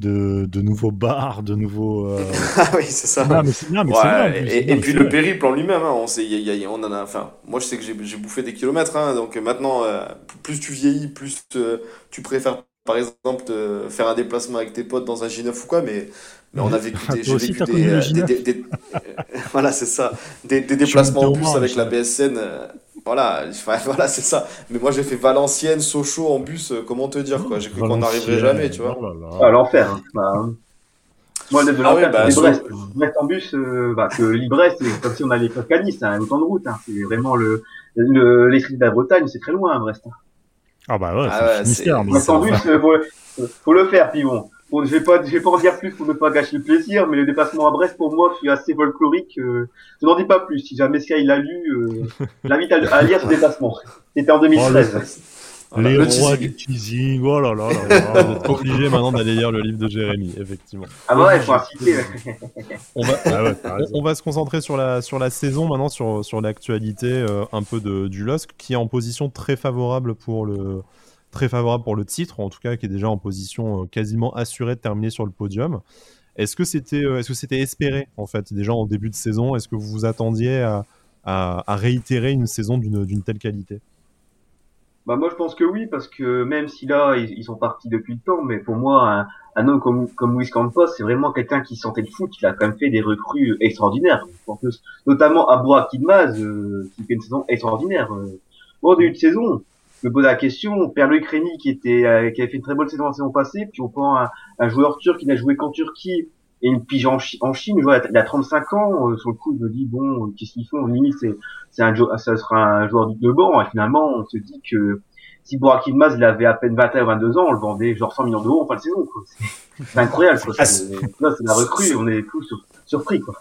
S3: de, de, nouveaux bars, de nouveaux. Euh,
S2: ah oui, c'est ça. Non, mais c'est bien, mais ouais, et, et, puis le périple en lui-même, hein, on, sait, y y a, on en a. Enfin, moi, je sais que j'ai bouffé des kilomètres, hein, donc maintenant, euh, plus tu vieillis, plus tu préfères, par exemple, faire un déplacement avec tes potes dans un G9 ou quoi, mais. Mais on a vécu des, j'ai vécu euh, des, des, voilà, c'est ça, des, déplacements en bus avec la BSN. Voilà, voilà c'est ça. Mais moi j'ai fait Valenciennes, Sochaux en bus, euh, comment te dire quoi J'ai cru qu'on n'arriverait jamais, tu vois.
S4: Oh à l'enfer. Hein. Bah, hein. moi, de ah l'enfer, bah, Brest. Brest en bus, euh, bah, que Librest, c'est comme si on allait pas Canis, c'est un temps de route. Hein. C'est vraiment le, le l'esprit de la Bretagne, c'est très loin, Brest. Hein.
S3: Ah bah ouais, ah c'est ouais,
S4: Brest en bus, euh, faut, faut le faire, puis bon. Bon, je vais pas, je vais pas en dire plus pour ne pas gâcher le plaisir, mais le déplacement à Brest pour moi, je suis assez folklorique. Euh, je n'en dis pas plus. Si jamais Sky l'a lu, euh, j'invite à, lire ce déplacement. C'était en 2013.
S3: les rois du teasing, oh là là
S1: là, obligé maintenant d'aller lire le livre de Jérémy, effectivement.
S4: Ah bah ouais, il faut inciter.
S1: on, va, ah on, va se concentrer sur la, sur la saison maintenant, sur, sur l'actualité euh, un peu de, du LOSC, qui est en position très favorable pour le, très favorable pour le titre, en tout cas qui est déjà en position euh, quasiment assurée de terminer sur le podium. Est-ce que c'était euh, est-ce que c'était espéré en fait déjà en début de saison? Est-ce que vous vous attendiez à, à, réitérer une saison d'une telle qualité?
S4: Bah moi je pense que oui parce que même si là ils, ils sont partis depuis le temps, mais pour moi un, un homme comme comme Luis Campos c'est vraiment quelqu'un qui sentait le foot, il a quand même fait des recrues extraordinaires. Pense que- notamment Akidmaz euh, qui fait une saison extraordinaire. Euh, Bon, au début de saison, me pose la question, Rémy qui était euh, qui avait fait une très bonne saison la saison passée, puis on prend un, un joueur turc qui n'a joué qu'en Turquie et une pige en, Chi- en Chine, vois, il a 35 ans, euh, sur le coup je me dis bon, qu'est-ce qu'ils font? Limite c'est c'est un ça sera un joueur de banc et finalement on se dit que si Burak Yilmaz il avait à peine 21 ou 22 ans, on le vendait genre 100 millions d'euros en fin de saison. quoi. C'est incroyable. Quoi.
S2: Ah,
S4: C'est- Là, c'est la recrue, on est tous sur- surpris. Quoi.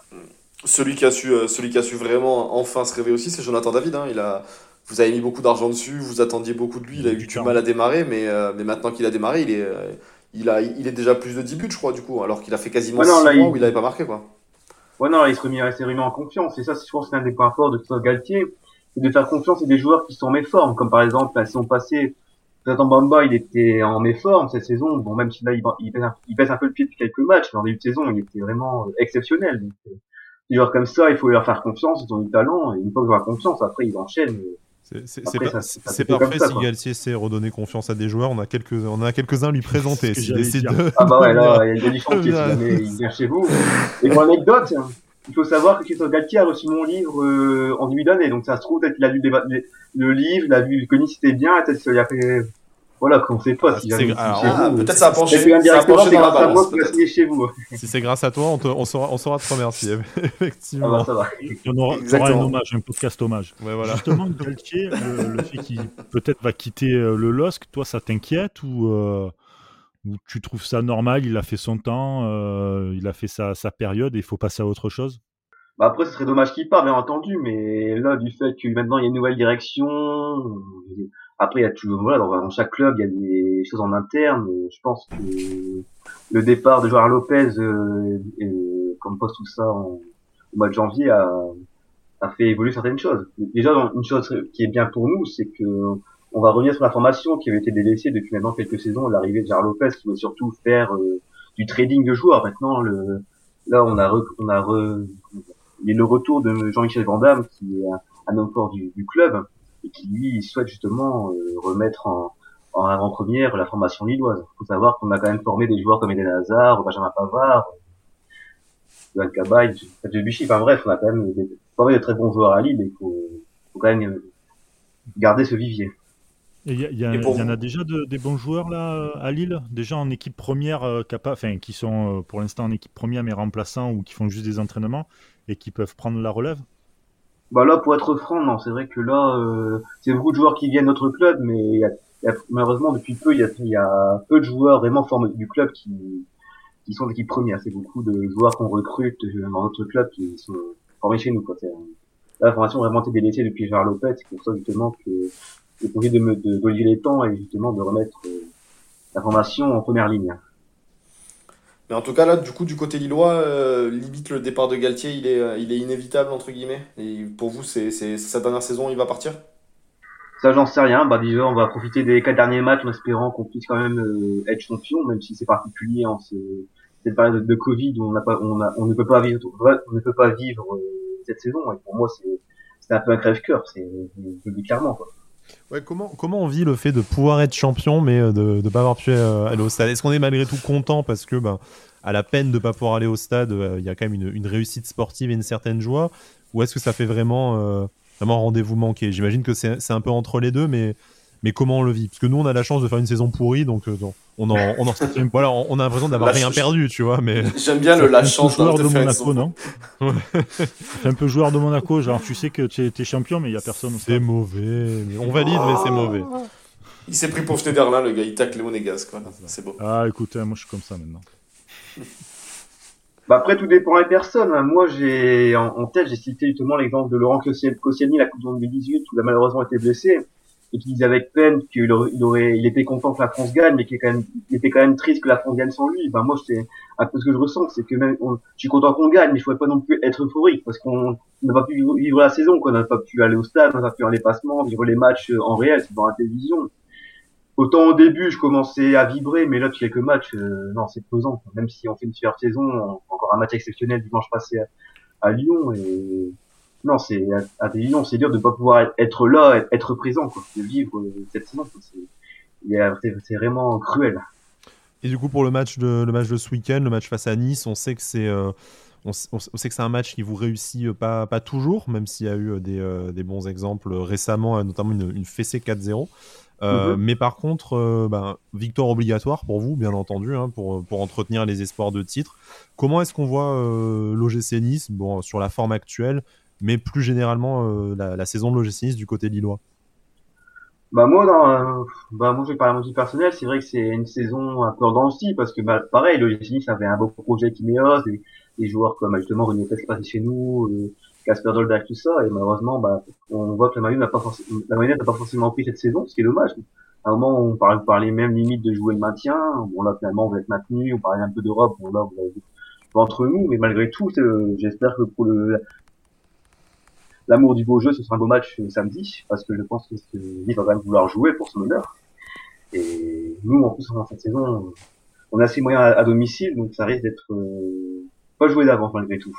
S2: Celui qui a su, euh, celui qui a su vraiment enfin se réveiller aussi, c'est Jonathan David. hein. Il a, vous avez mis beaucoup d'argent dessus, vous attendiez beaucoup de lui. Il a eu
S3: Du
S2: du mal à démarrer, mais, euh, mais maintenant qu'il a démarré, il est, euh, il a, il est déjà plus de 10 buts, je crois, du coup, alors qu'il a fait quasiment
S4: Ouais, non,
S2: 6
S4: là,
S2: mois
S4: il-
S2: où il n'avait pas marqué, quoi.
S4: Ouais, non, il se remet, il s'est remis en confiance. Et ça, c'est- je pense que c'est l'un des points forts de Christophe Galtier, c'est de faire confiance à des joueurs qui sont en méforme. Comme par exemple, la saison passée, Jonathan Bamba, il était en méforme cette saison. Bon, même si là, il, il, baisse un, il baisse un peu le pied depuis quelques matchs, mais en début de saison, il était vraiment euh, exceptionnel. Donc, euh, des joueurs comme ça, il faut leur faire confiance, ils ont du talent, et une fois qu'ils ont la confiance, après, ils enchaînent.
S1: C'est parfait si. Galtier sait redonner confiance à des joueurs. On a quelques, on a quelques-uns à lui présenter. S'il décide de-
S4: Ah bah ouais, là, il y a du chantier si il vient chez vous. Et pour l'anecdote, il faut savoir que Christophe Galtier a reçu mon livre euh, en début d'année, donc ça se trouve, peut-être qu'il a lu le livre, il a vu que Nice c'était bien, peut-être qu'il a fait... Voilà, qu'on sait pas
S1: Ah,
S4: si
S2: Ah, peut-être ça a penché, ça a penché dans la
S4: grâce à moi
S2: balance,
S4: chez vous.
S1: Si c'est grâce à toi, on, te- on saura, on saura te remercier.
S4: Ah
S1: Effectivement.
S4: bah ça va.
S3: On aura, aura un hommage, un podcast hommage.
S1: Ouais, voilà.
S3: Justement, Galtier, le, le fait qu'il peut-être va quitter euh, le LOSC, toi, ça t'inquiète ou, euh, ou tu trouves ça normal? Il a fait son temps, euh, il a fait sa, sa période et il faut passer à autre chose?
S4: Bah après, ce serait dommage qu'il parte, bien entendu, mais là, du fait que maintenant il y a une nouvelle direction, après il y a toujours, voilà, dans, chaque club, il y a des choses en interne. euh, Je pense que le départ de Joao Lopez, euh, et, comme poste tout ça au mois de janvier, a, a fait évoluer certaines choses. Déjà, une chose qui est bien pour nous, c'est que on va revenir sur la formation qui avait été délaissée depuis maintenant quelques saisons, l'arrivée de Joao Lopez, qui veut surtout faire euh, du trading de joueurs. Maintenant, le, là, on a, re- on a re- il y a le retour de Jean-Michel Vandamme, qui est un, un homme fort du, du club, et qui lui souhaite justement euh, remettre en, en avant-première la formation lilloise. Il faut savoir qu'on a quand même formé des joueurs comme Eden Hazard, Benjamin Pavard, Johan Cabaye, Fabio Bichy, enfin bref, on a quand même des- formé de très bons joueurs à Lille, et il faut, faut quand même euh, garder ce vivier.
S3: Et Il y, en a déjà de- des bons joueurs là euh, à Lille, déjà en équipe première, euh, capa- enfin qui sont euh, pour l'instant en équipe première mais remplaçants ou qui font juste des entraînements et qui peuvent prendre la relève?
S4: Bah là, pour être franc, non, c'est vrai que là, euh, c'est beaucoup de joueurs qui viennent notre club, mais y a, y a- malheureusement depuis peu, il y a, y a peu de joueurs vraiment formés du club qui, qui sont d'équipe première. C'est beaucoup de joueurs qu'on recrute euh, dans notre club qui sont formés chez nous. Quoi. La formation vraiment été délaissée depuis Gérard Lopez. C'est pour ça justement que le projet de, d'Olivier Létang est justement de remettre euh, la formation en première ligne.
S2: Mais en tout cas, là, du coup, du côté lillois, euh, limite le départ de Galtier, il est, euh, il est inévitable, entre guillemets. Et pour vous, c'est sa dernière saison, il va partir?
S4: Ça, j'en sais rien. Bah, déjà, on va profiter des quatre derniers matchs en espérant qu'on puisse quand même euh, être champion, même si c'est particulier en ce, cette période de Covid où on n'a pas, on, a, on ne peut pas vivre, on ne peut pas vivre euh, cette saison. Et pour moi, c'est, un peu un crève-cœur. C'est, clairement. Quoi.
S1: Comment, on vit le fait de pouvoir être champion mais euh, de ne pas avoir pu euh, aller au stade? Est-ce qu'on est malgré tout content parce que, ben, à la peine de ne pas pouvoir aller au stade, euh, il y a quand même une, réussite sportive et une certaine joie? Ou est-ce que ça fait vraiment, vraiment rendez-vous manqué? J'imagine que c'est un peu entre les deux, mais, mais comment on le vit? Parce que nous, on a la chance de faire une saison pourrie, donc euh, on, en, on, en- voilà, on, on a l'impression d'avoir rien perdu, tu vois. Mais
S2: J'aime bien le la
S3: un peu
S2: chance
S3: joueur
S2: de
S3: de
S2: faire une
S3: Monaco, non? C'est un peu joueur de Monaco, genre tu sais que tu es, champion mais il y a personne
S1: c'est mauvais. On valide, mais c'est mauvais.
S2: Il s'est pris pour Schneiderlin, le gars, il tacle les monégasques. Voilà. C'est beau.
S3: Ah écoute, hein, moi je suis comme ça maintenant.
S4: Bah après, tout dépend des personnes. hein. Moi, j'ai en, en tête, j'ai cité justement l'exemple de Laurent Kosciel- Koscielny, la Coupe du Monde 2018, où il a malheureusement été blessé, et qui disait avec peine qu'il aurait, il était content que la France gagne, mais qu'il quand même, était quand même triste que la France gagne sans lui. Ben moi, c'est un peu ce que je ressens, c'est que même, on- je suis content qu'on gagne, mais je pourrais pas non plus être euphorique, parce qu'on n'a pas pu vivre- la saison, qu'on n'a pas pu aller au stade, on n'a pas pu faire les passements, vivre les matchs euh, en réel, c'est dans la télévision. Autant au début, je commençais à vibrer, mais là, depuis quelques matchs, euh, non, c'est pesant. Même si on fait une super saison, on- encore un match exceptionnel dimanche passé à, à Lyon, et non, c'est à télévision, c'est dur de pas pouvoir être là, être présent, quoi, de vivre cette saison. C'est vraiment cruel.
S1: Et du coup, pour le match de, le match de ce week-end, le match face à Nice, on sait que c'est euh, on, sait que c'est un match qui vous réussit euh, pas, pas toujours, même s'il y a eu euh, des, des, bons exemples récemment, notamment une, une fessée 4-0. Euh, mhm. Mais par contre, ben, victoire obligatoire pour vous, bien entendu, hein, pour, pour entretenir les espoirs de titre. Comment est-ce qu'on voit euh, l'OGC Nice? Bon, sur la forme actuelle, mais plus généralement la, la, saison de l'OGC Nice du côté lillois
S4: bah moi, dans, bah moi je vais parler à mon personnel, c'est vrai que c'est une saison un peu le style parce que bah, pareil, le Nice avait un beau projet qui Ineos, des, des joueurs comme justement René Pesce passé chez nous, euh, Casper Dolberg, tout ça, et malheureusement, bah, on voit que la Mayenne n'a pas, n'a pas forcément pris cette saison, ce qui est dommage. À un moment, on parlait, parlait même limite de jouer le maintien. Bon là, finalement, on va être maintenu. On parlait un peu d'Europe. Bon là, vous avez entre nous, mais malgré tout, j'espère que pour le, l'amour du beau jeu, ce sera un beau match euh, samedi, parce que je pense que Nice va quand même vouloir jouer pour son honneur. Et nous, en plus, dans cette saison, on a assez moyens à, domicile, donc ça risque d'être euh, pas joué d'avance malgré tout.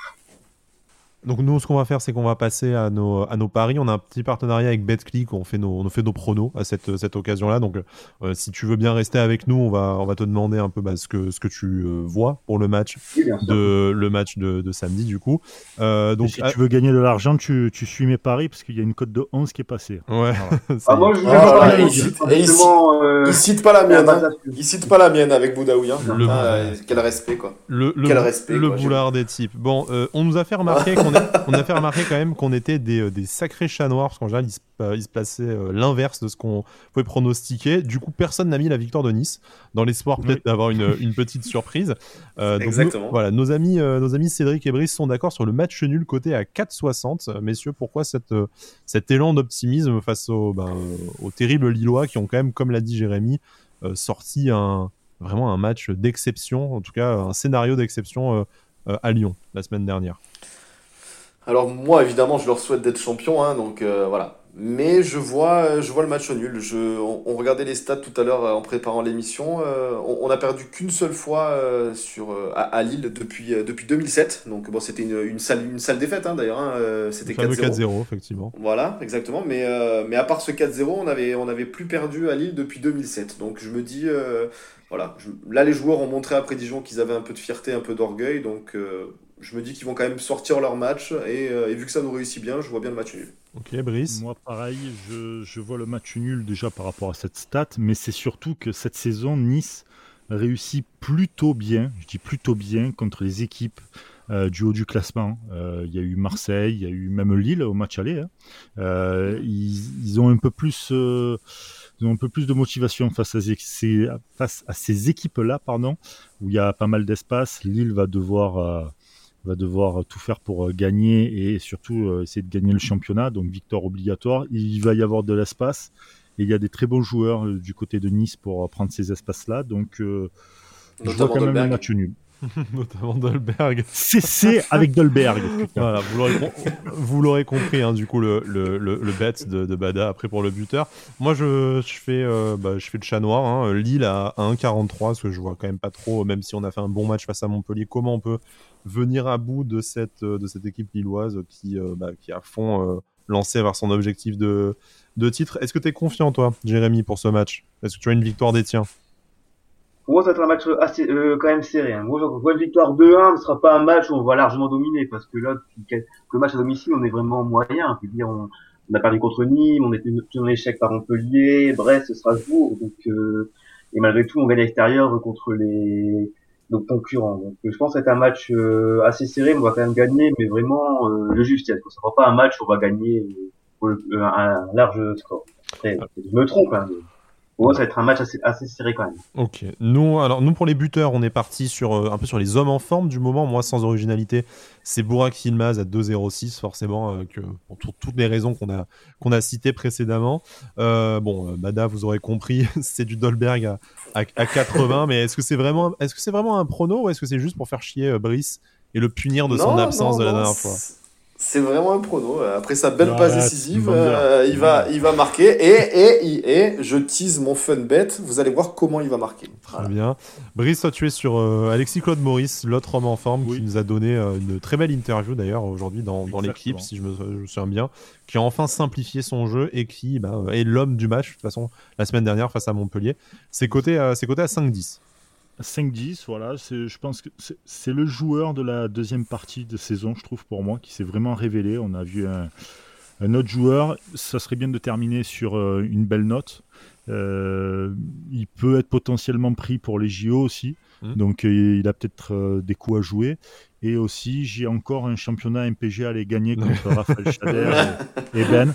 S1: Donc nous, ce qu'on va faire, c'est qu'on va passer à nos, à nos paris. On a un petit partenariat avec BetClick, on fait nos, on fait nos pronos à cette, cette occasion-là. Donc euh, si tu veux bien rester avec nous, on va, on va te demander un peu bah, ce, que, ce que tu euh, vois pour le match, de, le match de, de samedi du coup.
S3: Euh, donc, si tu veux gagner de l'argent, tu, tu, suis mes paris parce qu'il y a une cote de 11 qui est passée.
S1: Ouais.
S2: ah, moi, je ah, il, cite, il, cite pas la mienne. Hein. Il cite pas la mienne avec Boudaoui. Hein. quel respect quoi.
S1: Le, le,
S2: quel respect,
S1: le boulard des types. Bon, on nous a fait remarquer qu'on on, a fait remarquer quand même qu'on était des, euh, des, sacrés chats noirs, parce qu'en général, ils se, euh, ils se plaçaient euh, l'inverse de ce qu'on pouvait pronostiquer. Du coup, personne n'a mis la victoire de Nice, dans l'espoir peut-être d'avoir une, une, petite surprise.
S2: Exactement.
S1: voilà, nos amis, nos amis Cédric et Brice sont d'accord sur le match nul côté à 4,60. Messieurs, pourquoi cette, cet élan d'optimisme face aux, ben, aux terribles Lillois qui ont quand même, comme l'a dit Jérémy, sorti un, vraiment un match d'exception, en tout cas un scénario d'exception à Lyon la semaine dernière?
S2: Alors moi, évidemment, je leur souhaite d'être champion, hein, donc euh, voilà. Mais je vois, je vois le match nul. Je, on, regardait les stats tout à l'heure euh, en préparant l'émission. Euh, on, n'a perdu qu'une seule fois sur, à, Lille depuis, depuis 2007. Donc bon, c'était une, une, sale, une sale défaite hein, d'ailleurs. Hein, c'était
S1: 4-0. effectivement.
S2: Voilà, exactement. Mais, mais à part ce 4-0, on n'avait on avait plus perdu à Lille depuis 2007. Donc je me dis, voilà, là les joueurs ont montré après Dijon qu'ils avaient un peu de fierté, un peu d'orgueil. Donc je me dis qu'ils vont quand même sortir leur match euh, et, vu que ça nous réussit bien, je vois bien le match nul.
S1: Ok, Brice
S3: Moi, pareil, je, vois le match nul déjà par rapport à cette stat, mais c'est surtout que cette saison, Nice réussit plutôt bien, je dis plutôt bien, contre les équipes euh, du haut du classement. Euh, il y a eu Marseille, il y a eu même Lille au match aller. Hein. ils, ont un peu plus. Ils ont un peu plus de motivation face à ces, face à ces équipes-là, pardon, où il y a pas mal d'espace. Lille va devoir va devoir tout faire pour euh, gagner et surtout euh, essayer de gagner le championnat. Donc victoire obligatoire. Il va y avoir de l'espace et il y a des très bons joueurs euh, du côté de Nice pour prendre ces espaces-là. Donc je vois quand même un match nul.
S1: Notamment Dolberg.
S3: C'est avec Dolberg.
S1: voilà, vous l'aurez compris, hein, du coup, le, le, le, bet de, de, Bada après pour le buteur. Moi, je, je, fais, bah, je fais le chat noir. Hein, Lille à 1,43, parce que je vois quand même pas trop, même si on a fait un bon match face à Montpellier, comment on peut venir à bout de cette, euh, de cette équipe lilloise qui, euh, bah, qui a fond euh, lancé vers son objectif de, de titre. Est-ce que tu es confiant, toi, Jérémy, pour ce match? Est-ce que tu as une victoire des tiens?
S4: Pour moi, ça un match assez, quand même serré. Hein. Moi, une victoire 2-1, ce sera pas un match où on va largement dominer, parce que là, le match à domicile, on est vraiment moyen. Je dire, on, a perdu contre Nîmes, on était en échec par Montpellier, Brest, Strasbourg, donc et malgré tout, on gagne à l'extérieur contre les donc concurrents. Donc je pense que c'est un match euh, assez serré, on va quand même gagner, mais vraiment euh, le juste. Ça ne sera pas un match où on va gagner euh, un, large score. je me trompe. Hein, ça va être un match assez, serré quand même.
S1: Ok. Nous, alors, nous, pour les buteurs, on est parti sur, un peu sur les hommes en forme du moment. Moi, sans originalité, c'est Bourak Yilmaz à 2-0-6, forcément, que, pour toutes les raisons qu'on a, qu'on a citées précédemment. bon, Bada, vous aurez compris, c'est du Dolberg à, à, 80, mais est-ce que c'est vraiment, est-ce que c'est vraiment un prono ou est-ce que c'est juste pour faire chier Brice et le punir de son absence de la dernière fois?
S2: C'est vraiment un prono. Après sa belle
S3: Ouais,
S2: passe décisive, euh, il, va, il va marquer. Et, et, et, je tease mon fun bet. Vous allez voir comment il va marquer.
S1: Très bien. Brice, toi, tu es sur euh, Alexis Claude Maurice, l'autre homme en forme,
S3: Oui.
S1: qui nous a donné euh, une très belle interview d'ailleurs aujourd'hui dans, dans l'équipe, si je me, je me souviens bien, qui a enfin simplifié son jeu et qui bah, est l'homme du match, de toute façon, la semaine dernière face à Montpellier. C'est coté, à- c'est coté à 5-10.
S3: 5-10, voilà, c'est- je pense que c'est- le joueur de la deuxième partie de saison, je trouve, pour moi, qui s'est vraiment révélé. On a vu un, un autre joueur, ça serait bien de terminer sur euh, une belle note. Euh, il peut être potentiellement pris pour les JO aussi,
S1: Mhm.
S3: donc euh, il a peut-être euh, des coups à jouer. Et aussi, j'ai encore un championnat MPG à aller gagner contre Raphaël Chader et, et Ben,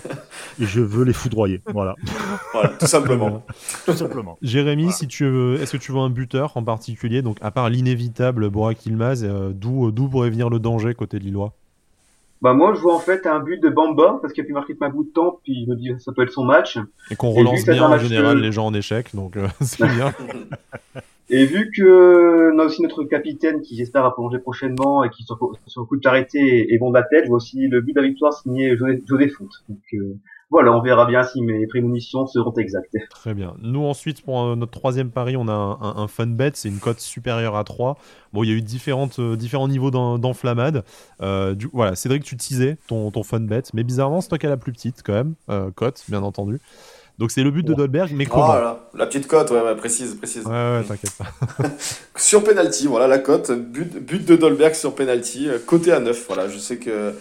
S3: et je veux les foudroyer. Voilà,
S2: Voilà, tout simplement.
S3: tout simplement.
S1: Jérémy,
S2: Voilà.
S1: si tu veux, est-ce que tu veux un buteur en particulier? Donc, à part l'inévitable Borak Ilmaz, euh, d'où d'où pourrait venir le danger côté Lillois?
S4: Bah moi je vois en fait un but de Bamba parce qu'il a pu marquer depuis un bout de temps puis je me dis ça peut être son match.
S1: Et qu'on relance bien en général
S4: de-
S1: les gens en échec, donc euh, c'est bien.
S4: Et vu que on a aussi notre capitaine qui j'espère va prolonger prochainement et qui sur, sur le coup de arrêté est bon tête, je vois aussi le but de la victoire signé José, José Fonte. Donc euh, voilà, on verra bien si mes prémonitions seront exactes.
S1: Très bien. Nous, ensuite, pour euh, notre troisième pari, on a un, un- un fun bet. C'est une cote supérieure à 3. Bon, il y a eu différentes, euh, différents niveaux d'en- d'enflammade. Euh, du, voilà, Cédric, tu teasais ton, ton fun bet. Mais bizarrement, c'est toi qui as la plus petite, quand même. Euh, cote, bien entendu. Donc, c'est le but de
S3: Ouais.
S1: Dolberg, mais
S2: Oh
S1: comment
S2: là, la petite cote, ouais, ouais, précise, précise.
S1: Ouais, ouais, t'inquiète pas.
S2: Sur penalty, voilà la cote. But, but de Dolberg sur penalty, euh, côté à 9. Voilà, je sais que.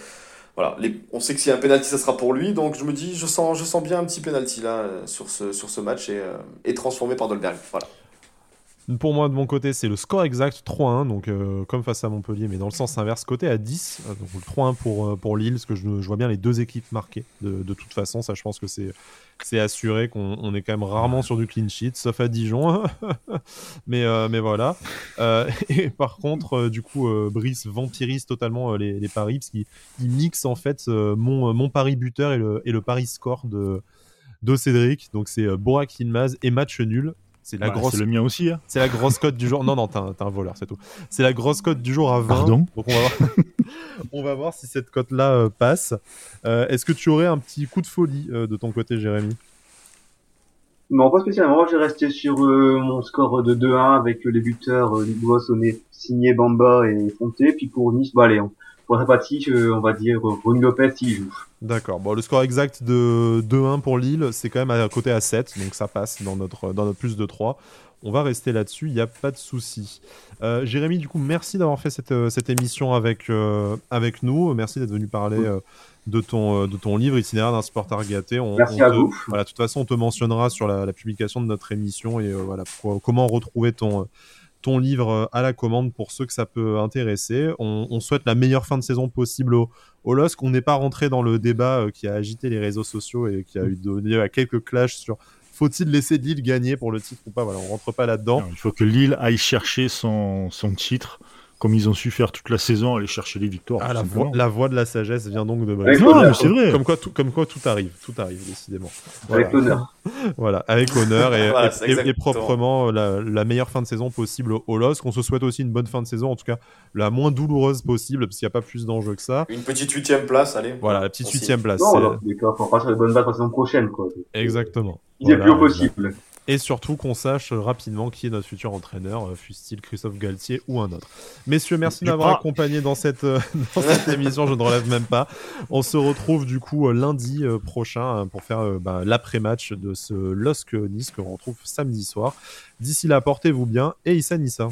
S2: Voilà, les- on sait que s'il y a un penalty, ça sera pour lui. Donc je me dis, je sens, je sens bien un petit penalty là sur ce, sur ce match et, euh, et transformé par Dolberg. Voilà.
S1: Pour moi, de mon côté, c'est le score exact 3-1, donc euh, comme face à Montpellier, mais dans le sens inverse, côté à 10, euh, donc le 3-1 pour, euh, pour Lille, parce que je, je vois bien les deux équipes marquées. De, de toute façon, ça, je pense que c'est c'est assuré qu'on on est quand même rarement sur du clean sheet, sauf à Dijon. mais, euh, mais voilà. Euh, et par contre, du coup, Brice vampirise totalement les, les paris, parce qu'il il mixe en fait mon, mon pari buteur et le, et le pari score de, de Cédric. Donc c'est Borak Ilmaz et match nul. C'est la
S3: Bah,
S1: grosse
S3: C'est le mien aussi. hein.
S1: c'est la grosse cote du jour. Non, non, t'es un, t'es un voleur, c'est tout. C'est la grosse cote du jour à 20.
S3: Pardon
S1: Donc on va voir, on va voir si cette cote-là euh, passe. Euh, Est-ce que tu aurais un petit coup de folie euh, de ton côté, Jérémy?
S4: Non, pas spécialement? Moi, j'ai resté sur euh, mon score de 2-1 avec euh, les buteurs euh, Nicolas Sonné, Signé, Bamba et Fonte. Puis pour Nice, bah allez, on, pour Repati, euh, on va dire euh, Rony Lopez s'il joue.
S1: D'accord. Bon, le score exact de 2-1 pour Lille, c'est quand même à côté à 7, donc ça passe dans notre, dans notre plus de 3. On va rester là-dessus, il n'y a pas de souci. Euh, Jérémy, du coup, merci d'avoir fait cette, euh, cette émission avec, euh, avec nous. Merci d'être venu parler euh, de, ton, de ton livre, Itinéraire d'un supporter gâté. On,
S4: Merci
S1: on
S4: à
S1: te-
S4: vous.
S1: Voilà, de toute façon, on te mentionnera sur la, la publication de notre émission et voilà, comment retrouver ton, ton livre euh, à la commande pour ceux que ça peut intéresser. On, souhaite la meilleure fin de saison possible au, au LOSC. On n'est pas rentré dans le débat euh, qui a agité les réseaux sociaux et qui a eu donné à quelques clashs sur faut-il laisser Lille gagner pour le titre ou pas. Voilà, on rentre pas là-dedans.
S3: Il faut que Lille aille chercher son titre, comme ils ont su faire toute la saison, aller chercher les victoires.
S1: Ah, la, voix, la voix de la sagesse vient donc de.
S3: Non, mais c'est vrai.
S1: Comme quoi, tout, comme quoi tout arrive, tout arrive décidément. Voilà.
S4: Avec l'honneur.
S1: Voilà, avec honneur et,
S2: Voilà,
S1: proprement euh, la, la meilleure fin de saison possible au, au LOSC. On se souhaite aussi une bonne fin de saison, en tout cas la moins douloureuse possible, parce qu'il n'y a pas plus d'enjeux que ça.
S2: Une petite huitième place, allez.
S1: Voilà, la petite huitième place.
S4: Non,
S1: c'est-
S4: alors, les gars, on fera sur les bonnes bases la saison prochaine, quoi.
S1: Exactement.
S4: Il est plus haut possible.
S1: Et surtout qu'on sache rapidement qui est notre futur entraîneur, euh, fût-il Christophe Galtier ou un autre. Messieurs, merci de
S3: Je
S1: m'avoir
S3: crois.
S1: accompagné dans cette, euh, dans cette émission, je ne relève même pas. On se retrouve du coup euh, lundi euh, prochain euh, pour faire euh, bah, l'après-match de ce LOSC Nice que l'on retrouve samedi soir. D'ici là, portez-vous bien et Issa Nissa.